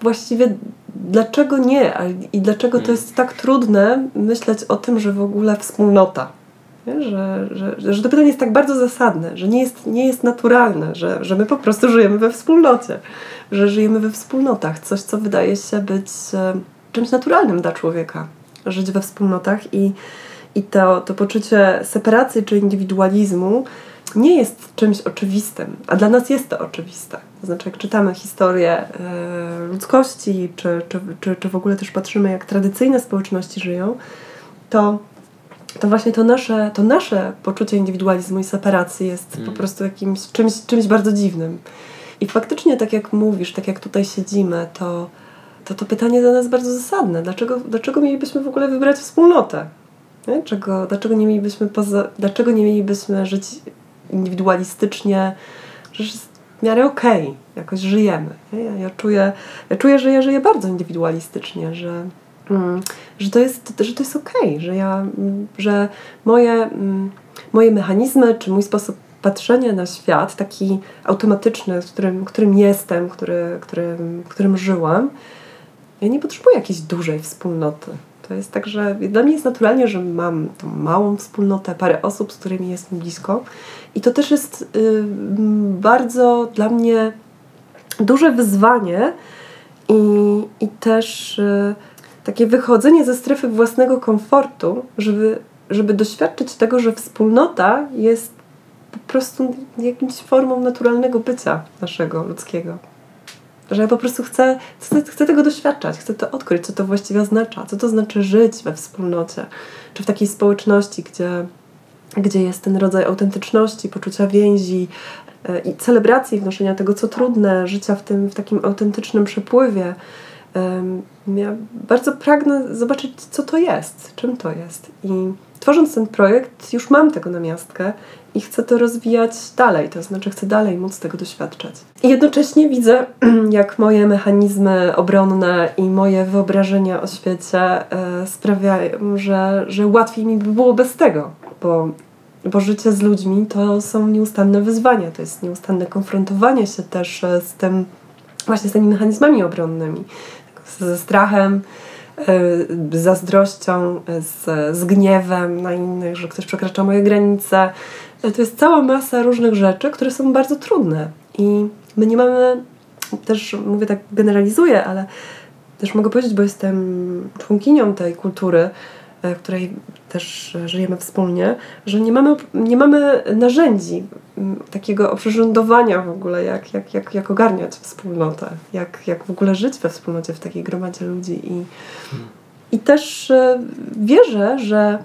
właściwie dlaczego nie? I dlaczego to mm. jest tak trudne myśleć o tym, że w ogóle wspólnota? Nie? Że, że, że to pytanie jest tak bardzo zasadne, że nie jest, nie jest naturalne, że, że my po prostu żyjemy we wspólnocie, że żyjemy we wspólnotach. Coś, co wydaje się być e, czymś naturalnym dla człowieka. Żyć we wspólnotach i, i to, to poczucie separacji czy indywidualizmu nie jest czymś oczywistym, a dla nas jest to oczywiste. To znaczy, jak czytamy historię y, ludzkości, czy, czy, czy, czy w ogóle też patrzymy, jak tradycyjne społeczności żyją, to, to właśnie to nasze, to nasze poczucie indywidualizmu i separacji jest mm. po prostu jakimś czymś, czymś bardzo dziwnym. I faktycznie, tak jak mówisz, tak jak tutaj siedzimy, to to, to pytanie dla nas bardzo zasadne. Dlaczego, dlaczego mielibyśmy w ogóle wybrać wspólnotę? Nie? Czego, dlaczego, nie mielibyśmy poza, dlaczego nie mielibyśmy żyć indywidualistycznie, że jest w miarę okej, okay, jakoś żyjemy. Ja, ja, czuję, ja czuję, że ja żyję bardzo indywidualistycznie, że, że to jest, że to jest okej, okay, że ja, że moje, mm, moje mechanizmy, czy mój sposób patrzenia na świat, taki automatyczny, w którym, którym jestem, który, którym, którym żyłam, ja nie potrzebuję jakiejś dużej wspólnoty. To jest tak, że dla mnie jest naturalnie, że mam tą małą wspólnotę, parę osób, z którymi jestem blisko. I to też jest y, bardzo dla mnie duże wyzwanie i, i też y, takie wychodzenie ze strefy własnego komfortu, żeby, żeby doświadczyć tego, że wspólnota jest po prostu jakimś formą naturalnego bycia naszego ludzkiego. Że ja po prostu chcę, chcę, chcę tego doświadczać, chcę to odkryć, co to właściwie oznacza, co to znaczy żyć we wspólnocie, czy w takiej społeczności, gdzie, gdzie jest ten rodzaj autentyczności, poczucia więzi yy, i celebracji wnoszenia tego, co trudne, życia w tym w takim autentycznym przepływie. Ja bardzo pragnę zobaczyć, co to jest, czym to jest. I tworząc ten projekt, już mam tego na miastkę i chcę to rozwijać dalej, to znaczy chcę dalej móc tego doświadczać. I jednocześnie widzę, jak moje mechanizmy obronne i moje wyobrażenia o świecie e, sprawiają, że, że łatwiej mi by było bez tego, bo, bo życie z ludźmi to są nieustanne wyzwania, to jest nieustanne konfrontowanie się też e, z tym, właśnie z tymi mechanizmami obronnymi, ze strachem, z zazdrością, z, z gniewem na innych, że ktoś przekracza moje granice, to jest cała masa różnych rzeczy, które są bardzo trudne. I my nie mamy, też mówię tak, generalizuję, ale też mogę powiedzieć, bo jestem członkinią tej kultury, e, w której też żyjemy wspólnie, że nie mamy, nie mamy narzędzi takiego oprzyrządowania w ogóle, jak, jak, jak, jak ogarniać wspólnotę, jak, jak w ogóle żyć we wspólnocie w takiej gromadzie ludzi. I, i też e, wierzę, że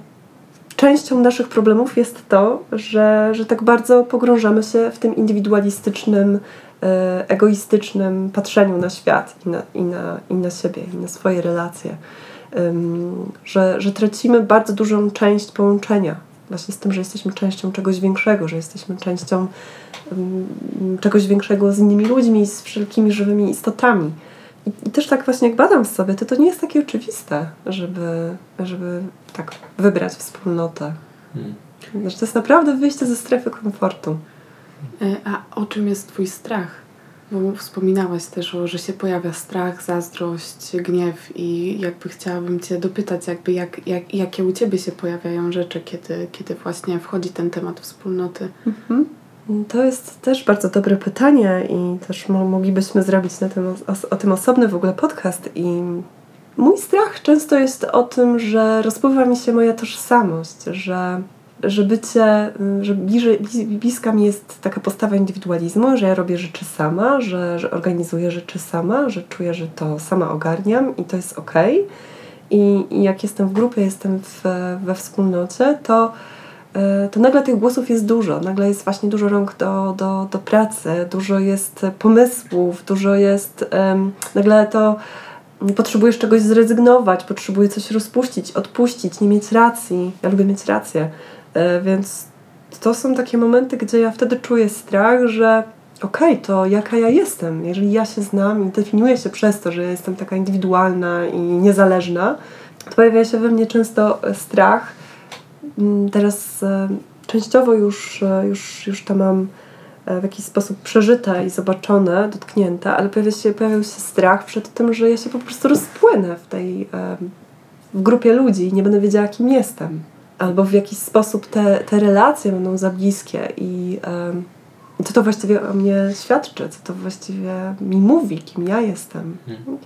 częścią naszych problemów jest to, że, że tak bardzo pogrążamy się w tym indywidualistycznym, e, egoistycznym patrzeniu na świat i na, i na, i na siebie, i na swoje relacje. Że, że tracimy bardzo dużą część połączenia właśnie z tym, że jesteśmy częścią czegoś większego, że jesteśmy częścią czegoś większego z innymi ludźmi, z wszelkimi żywymi istotami. I, też tak właśnie jak badam sobie, to to nie jest takie oczywiste, żeby, żeby tak wybrać wspólnotę. Hmm. Znaczy, to jest naprawdę wyjście ze strefy komfortu. E, a o czym jest Twój strach? Bo wspominałaś też, że się pojawia strach, zazdrość, gniew i jakby chciałabym Cię dopytać, jakby jak, jak, jakie u Ciebie się pojawiają rzeczy, kiedy, kiedy właśnie wchodzi ten temat wspólnoty. Mhm. To jest też bardzo dobre pytanie i też moglibyśmy zrobić na tym, o, o tym osobny w ogóle podcast i mój strach często jest o tym, że rozpływa mi się moja tożsamość, że że bycie, że bliżej, bliska mi jest taka postawa indywidualizmu, że ja robię rzeczy sama, że, że organizuję rzeczy sama, że czuję, że to sama ogarniam i to jest ok. I, i jak jestem w grupie, jestem w, we wspólnocie, to, e, to nagle tych głosów jest dużo. Nagle jest właśnie dużo rąk do, do, do pracy, dużo jest pomysłów, dużo jest. Um, nagle to potrzebujesz czegoś zrezygnować, potrzebujesz coś rozpuścić, odpuścić, nie mieć racji. Ja lubię mieć rację. E, więc to są takie momenty, gdzie ja wtedy czuję strach, że okej, okay, to jaka ja jestem? Jeżeli ja się znam i definiuję się przez to, że jestem taka indywidualna i niezależna, to pojawia się we mnie często strach. Mm, teraz e, częściowo już, e, już, już to mam w jakiś sposób przeżyte i zobaczone, dotknięte, ale pojawia się, pojawił się strach przed tym, że ja się po prostu rozpłynę w tej w grupie ludzi i nie będę wiedziała, kim jestem albo w jakiś sposób te, te relacje będą za bliskie i um, co to właściwie o mnie świadczy, co to właściwie mi mówi, kim ja jestem. Hmm.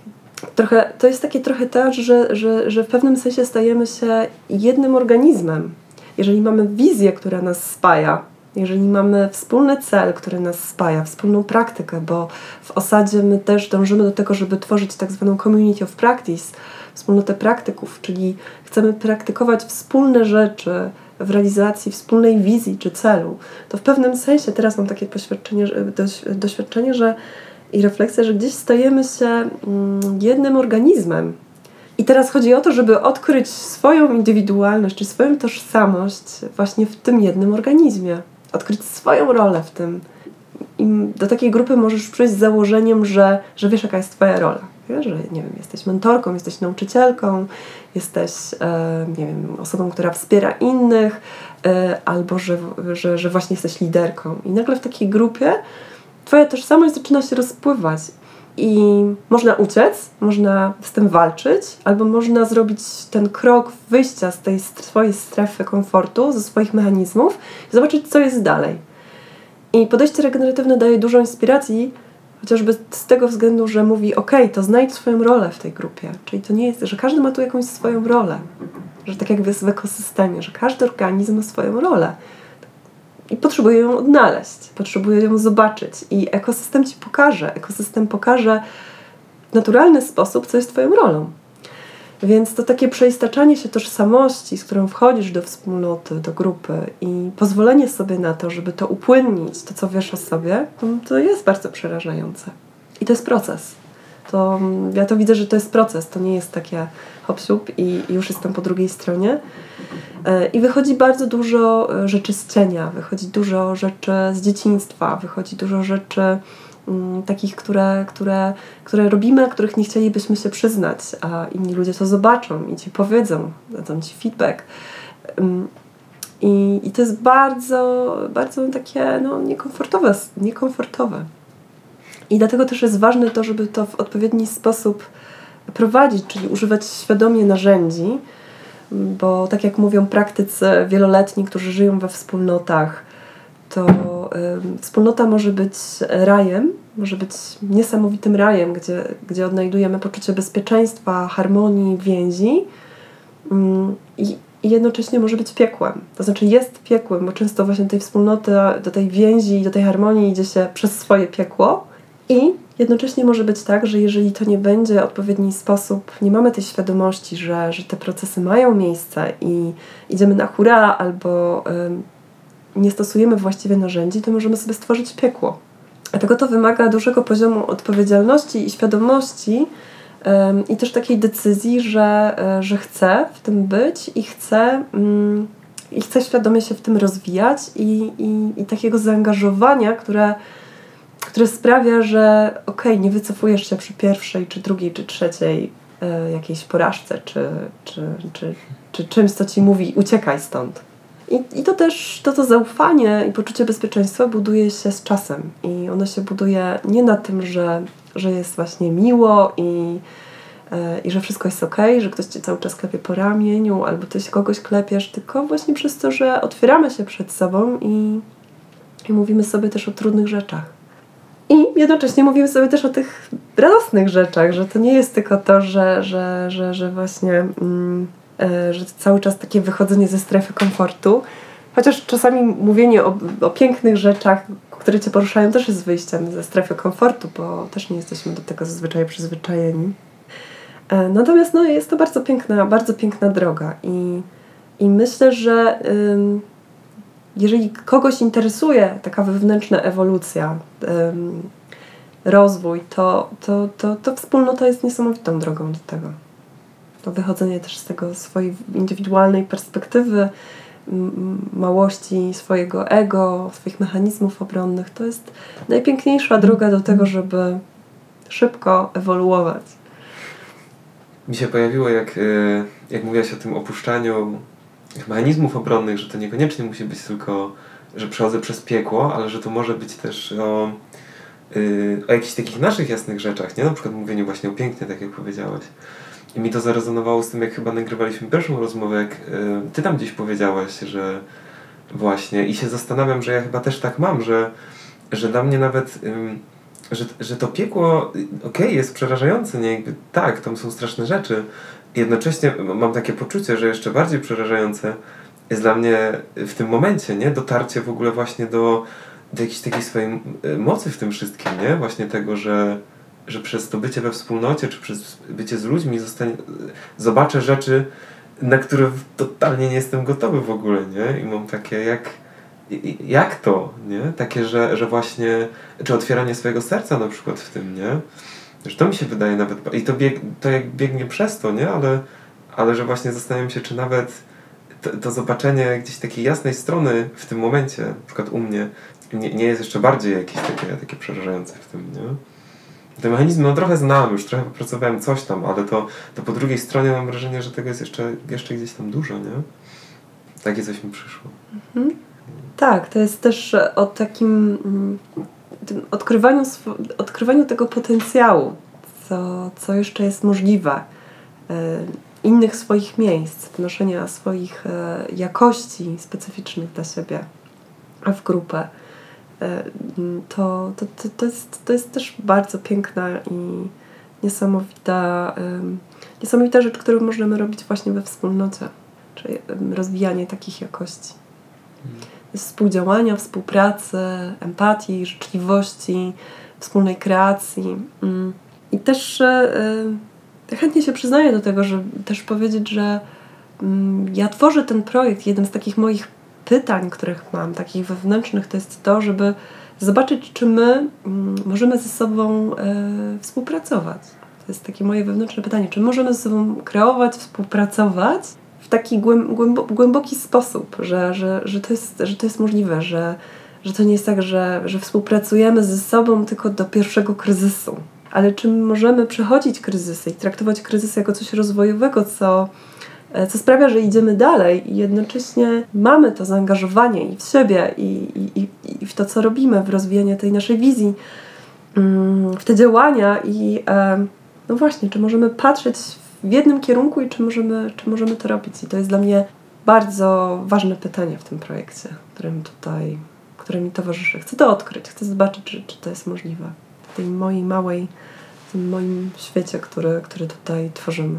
Trochę, to jest takie trochę też, że, że, że w pewnym sensie stajemy się jednym organizmem. Jeżeli mamy wizję, która nas spaja, jeżeli mamy wspólny cel, który nas spaja, wspólną praktykę, bo w osadzie my też dążymy do tego, żeby tworzyć tak zwaną community of practice, wspólnotę praktyków, czyli chcemy praktykować wspólne rzeczy w realizacji wspólnej wizji czy celu, to w pewnym sensie teraz mam takie doświadczenie, doświadczenie że i refleksja, że gdzieś stajemy się mm, jednym organizmem. I teraz chodzi o to, żeby odkryć swoją indywidualność, czy swoją tożsamość właśnie w tym jednym organizmie. Odkryć swoją rolę w tym. I do takiej grupy możesz przyjść z założeniem, że, że wiesz, jaka jest Twoja rola że nie wiem, jesteś mentorką, jesteś nauczycielką, jesteś e, nie wiem, osobą, która wspiera innych, e, albo że, że, że właśnie jesteś liderką. I nagle w takiej grupie twoja tożsamość zaczyna się rozpływać. I można uciec, można z tym walczyć, albo można zrobić ten krok wyjścia z tej swojej strefy komfortu, ze swoich mechanizmów i zobaczyć, co jest dalej. I podejście regeneratywne daje dużo inspiracji, Chociażby z tego względu, że mówi, ok, to znajdź swoją rolę w tej grupie. Czyli to nie jest, że każdy ma tu jakąś swoją rolę. Że tak jakby jest w ekosystemie, że każdy organizm ma swoją rolę. I potrzebuje ją odnaleźć, potrzebuje ją zobaczyć. I ekosystem ci pokaże. Ekosystem pokaże w naturalny sposób, co jest twoją rolą. Więc to takie przeistaczanie się tożsamości, z którą wchodzisz do wspólnoty, do grupy i pozwolenie sobie na to, żeby to upłynnić, to co wiesz o sobie, to, jest bardzo przerażające. I to jest proces. To, ja to widzę, że to jest proces, to nie jest takie hop i, i już jestem po drugiej stronie. E, I wychodzi bardzo dużo e, rzeczy z cienia, wychodzi dużo rzeczy z dzieciństwa, wychodzi dużo rzeczy takich, które, które, które robimy, których nie chcielibyśmy się przyznać, a inni ludzie to zobaczą i ci powiedzą, dadzą ci feedback. Mm, I, i to jest bardzo, bardzo takie no, niekomfortowe, niekomfortowe. I dlatego też jest ważne to, żeby to w odpowiedni sposób prowadzić, czyli używać świadomie narzędzi, bo tak jak mówią praktycy wieloletni, którzy żyją we wspólnotach, to y, wspólnota może być rajem, może być niesamowitym rajem, gdzie, gdzie odnajdujemy poczucie bezpieczeństwa, harmonii, więzi y, i, i jednocześnie może być piekłem. To znaczy jest piekłem, bo często właśnie do tej wspólnoty, do tej więzi, do tej harmonii idzie się przez swoje piekło i jednocześnie może być tak, że jeżeli to nie będzie odpowiedni sposób, nie mamy tej świadomości, że, że te procesy mają miejsce i idziemy na hura albo nie stosujemy właściwie narzędzi, to możemy sobie stworzyć piekło. Dlatego to wymaga dużego poziomu odpowiedzialności i świadomości i też takiej decyzji, że, e, że chcę w tym być i chcę, um, i chcę świadomie się w tym rozwijać i, i, i takiego zaangażowania, które, które sprawia, że okej, okay, nie wycofujesz się przy pierwszej, czy drugiej, czy trzeciej e, jakiejś porażce, czy, czy, czy, czy czymś, co ci mówi uciekaj stąd i, I to też, to to zaufanie i poczucie bezpieczeństwa buduje się z czasem. I ono się buduje nie na tym, że, że jest właśnie miło i, e, i że wszystko jest ok, że ktoś cię cały czas klepie po ramieniu albo ty się kogoś klepiesz, tylko właśnie przez to, że otwieramy się przed sobą i, i mówimy sobie też o trudnych rzeczach. I jednocześnie mówimy sobie też o tych radosnych rzeczach, że to nie jest tylko to, że, że, że, że właśnie... Mm, że cały czas takie wychodzenie ze strefy komfortu, Chociaż czasami mówienie o, o pięknych rzeczach, które cię poruszają, też jest wyjściem ze strefy komfortu, bo też nie jesteśmy do tego zazwyczaj przyzwyczajeni. E, natomiast no, jest to bardzo piękna, bardzo piękna droga i, i myślę, że ym, jeżeli kogoś interesuje taka wewnętrzna ewolucja, ym, rozwój, to, to, to, to wspólnota jest niesamowitą drogą do tego. To wychodzenie też z tego swojej indywidualnej perspektywy, małości swojego ego, swoich mechanizmów obronnych, to jest najpiękniejsza droga do tego, żeby szybko ewoluować. Mi się pojawiło, jak, e, jak mówiłaś o tym opuszczaniu mechanizmów obronnych, że to niekoniecznie musi być tylko, że przechodzę przez piekło, ale że to może być też o, e, o jakichś takich naszych jasnych rzeczach, nie? Na przykład mówieniu właśnie o pięknie, tak jak powiedziałaś. I mi to zarezonowało z tym, jak chyba nagrywaliśmy pierwszą rozmowę, jak y, ty tam gdzieś powiedziałaś, że właśnie i się zastanawiam, że ja chyba też tak mam, że, że dla mnie nawet że, że to piekło okej, okay, jest przerażające, nie? Jakby, tak, tam są straszne rzeczy. Jednocześnie mam takie poczucie, że jeszcze bardziej przerażające jest dla mnie w tym momencie, nie? Dotarcie w ogóle właśnie do, do jakiejś takiej swojej y, mocy w tym wszystkim, nie? Właśnie tego, że że przez to bycie we wspólnocie, czy przez bycie z ludźmi zostanie, zobaczę rzeczy, na które totalnie nie jestem gotowy w ogóle, nie? I mam takie, jak, jak to, nie? Takie, że, że właśnie, czy otwieranie swojego serca na przykład w tym, nie? Że to mi się wydaje nawet, i to, bieg, to jak biegnie przez to, nie? Ale, ale że właśnie zastanawiam się, czy nawet to, to zobaczenie gdzieś takiej jasnej strony w tym momencie, na przykład u mnie, nie, nie jest jeszcze bardziej jakieś takie, takie przerażające w tym, nie? Te mechanizmy no trochę znam, już trochę pracowałem coś tam, ale to, to po drugiej stronie mam wrażenie, że tego jest jeszcze, jeszcze gdzieś tam dużo, nie? Takie coś mi przyszło. Mhm. Tak, to jest też o takim mm, odkrywaniu, odkrywaniu tego potencjału, co, co jeszcze jest możliwe, e, innych swoich miejsc, wnoszenia swoich e, jakości specyficznych dla siebie w grupę. E, to, to, to, to, jest, to jest też bardzo piękna i niesamowita, niesamowita rzecz, którą możemy robić właśnie we wspólnocie, czyli rozwijanie takich jakości. Hmm. Współdziałania, współpracy, empatii, życzliwości, wspólnej kreacji. Mm. I też e, chętnie się przyznaję do tego, że też powiedzieć, że mm, ja tworzę ten projekt, jeden z takich moich pytań, których mam, takich wewnętrznych, to jest to, żeby zobaczyć, czy my mm, możemy ze sobą e, współpracować. To jest takie moje wewnętrzne pytanie, czy możemy ze sobą kreować, współpracować w taki głębo, głęboki sposób, że, że, że, to jest, że to jest możliwe, że, że to nie jest tak, że, że współpracujemy ze sobą tylko do pierwszego kryzysu. Ale czy możemy przechodzić kryzysy i traktować kryzys jako coś rozwojowego, co co sprawia, że idziemy dalej i jednocześnie mamy to zaangażowanie i w siebie, i, i, i w to, co robimy, w rozwijanie tej naszej wizji, mm, w te działania i e, no właśnie, czy możemy patrzeć w jednym kierunku i czy możemy, czy możemy to robić. I to jest dla mnie bardzo ważne pytanie w tym projekcie, którym tutaj, które mi towarzyszy. Chcę to odkryć, chcę zobaczyć, czy, czy to jest możliwe w tej mojej małej, w tym moim świecie, który, który tutaj tworzymy.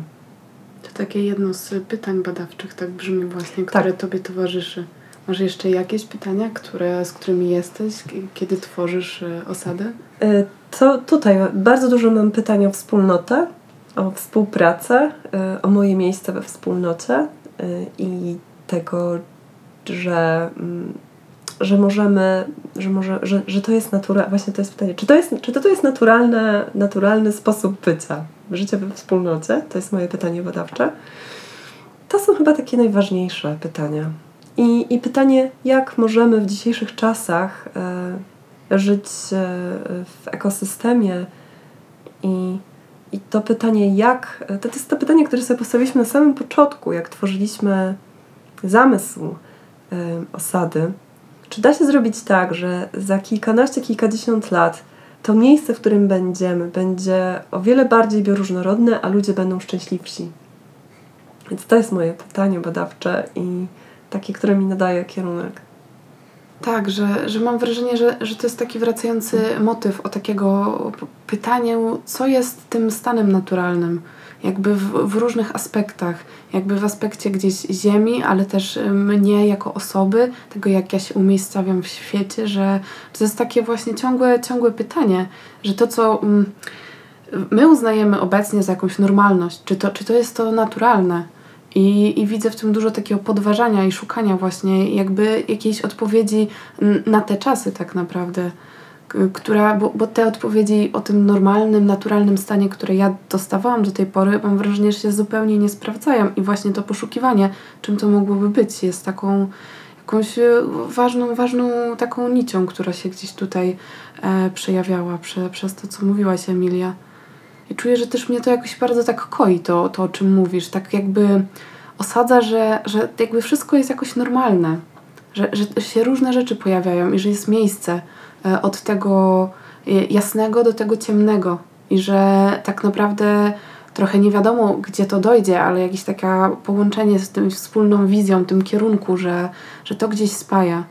Takie jedno z pytań badawczych, tak brzmi właśnie, które tak. Tobie towarzyszy. Masz jeszcze jakieś pytania, które, z którymi jesteś, kiedy tworzysz e, osadę? E, to tutaj bardzo dużo mam pytań o wspólnotę, o współpracę, e, o moje miejsce we wspólnocie i tego, że mm, że możemy, że, może, że, że to jest naturalne, właśnie to jest pytanie, czy to, jest, czy to, to jest naturalne, naturalny sposób bycia, życia we wspólnocie? To jest moje pytanie badawcze. To są chyba takie najważniejsze pytania. I, i pytanie, jak możemy w dzisiejszych czasach e, żyć e, w ekosystemie i, i to pytanie, jak, to, to jest to pytanie, które sobie postawiliśmy na samym początku, jak tworzyliśmy zamysł e, osady, czy da się zrobić tak, że za kilkanaście, kilkadziesiąt lat to miejsce, w którym będziemy, będzie o wiele bardziej bioróżnorodne, a ludzie będą szczęśliwsi? Więc to jest moje pytanie badawcze i takie, które mi nadaje kierunek. Tak, że, że mam wrażenie, że, że to jest taki wracający motyw o takiego pytaniu, co jest tym stanem naturalnym jakby w, w różnych aspektach. Jakby w aspekcie gdzieś ziemi, ale też y, mnie jako osoby, tego jak ja się umiejscawiam w świecie, że to jest takie właśnie ciągłe, ciągłe pytanie, że to co mm, my uznajemy obecnie za jakąś normalność, czy to, czy to jest to naturalne? I, I widzę w tym dużo takiego podważania i szukania właśnie jakby jakiejś odpowiedzi na te czasy tak naprawdę która, bo, bo te odpowiedzi o tym normalnym, naturalnym stanie, które ja dostawałam do tej pory, mam wrażenie, że się zupełnie nie sprawdzają. I właśnie to poszukiwanie, czym to mogłoby być, jest taką jakąś e, ważną, ważną taką nicią, która się gdzieś tutaj e, przejawiała prze, przez to, co mówiłaś Emilia. I czuję, że też mnie to jakoś bardzo tak koi, to, to o czym mówisz, tak jakby osadza, że, że jakby wszystko jest jakoś normalne, że, że się różne rzeczy pojawiają i że jest miejsce, od tego e, jasnego do tego ciemnego i że tak naprawdę trochę nie wiadomo, gdzie to dojdzie, ale jakieś takie połączenie z tym wspólną wizją, tym kierunku, że, że to gdzieś spaja.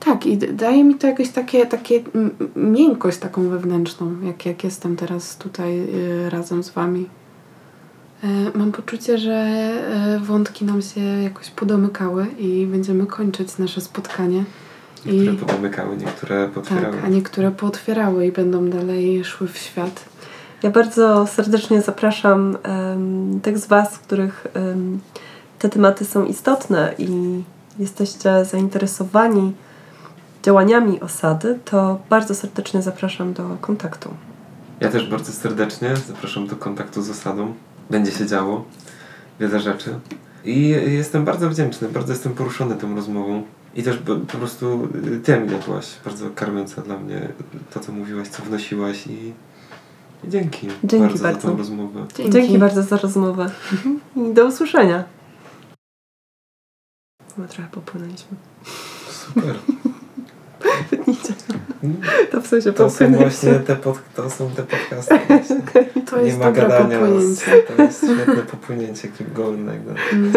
Tak, i daje mi to jakieś takie, takie miękkość taką wewnętrzną, jak, jak jestem teraz tutaj e, razem z Wami. Mam poczucie, że wątki nam się jakoś podomykały i będziemy kończyć nasze spotkanie. Niektóre I, podomykały, niektóre potwierały. Tak, a niektóre pootwierały i będą dalej szły w świat. Ja bardzo serdecznie zapraszam um, tych z Was, których um, te tematy są istotne i jesteście zainteresowani działaniami osady, to bardzo serdecznie zapraszam do kontaktu. Ja też bardzo serdecznie zapraszam do kontaktu z osadą. Będzie się działo wiele rzeczy. I jestem bardzo wdzięczny, bardzo jestem poruszony tą rozmową. I też po, po prostu y, ty, Emilia, byłaś bardzo karmiąca dla mnie to, co mówiłaś, co wnosiłaś i, i dzięki, dzięki bardzo, bardzo, za tę rozmowę. Dzięki. dzięki bardzo za rozmowę. I do usłyszenia. No trochę popłynęliśmy. Super. Wytnijcie. To w sensie to są właśnie te, pod, to są te podcasty. Okay. To jest Nie ma gadania. To jest świetne popłynięcie. Mm.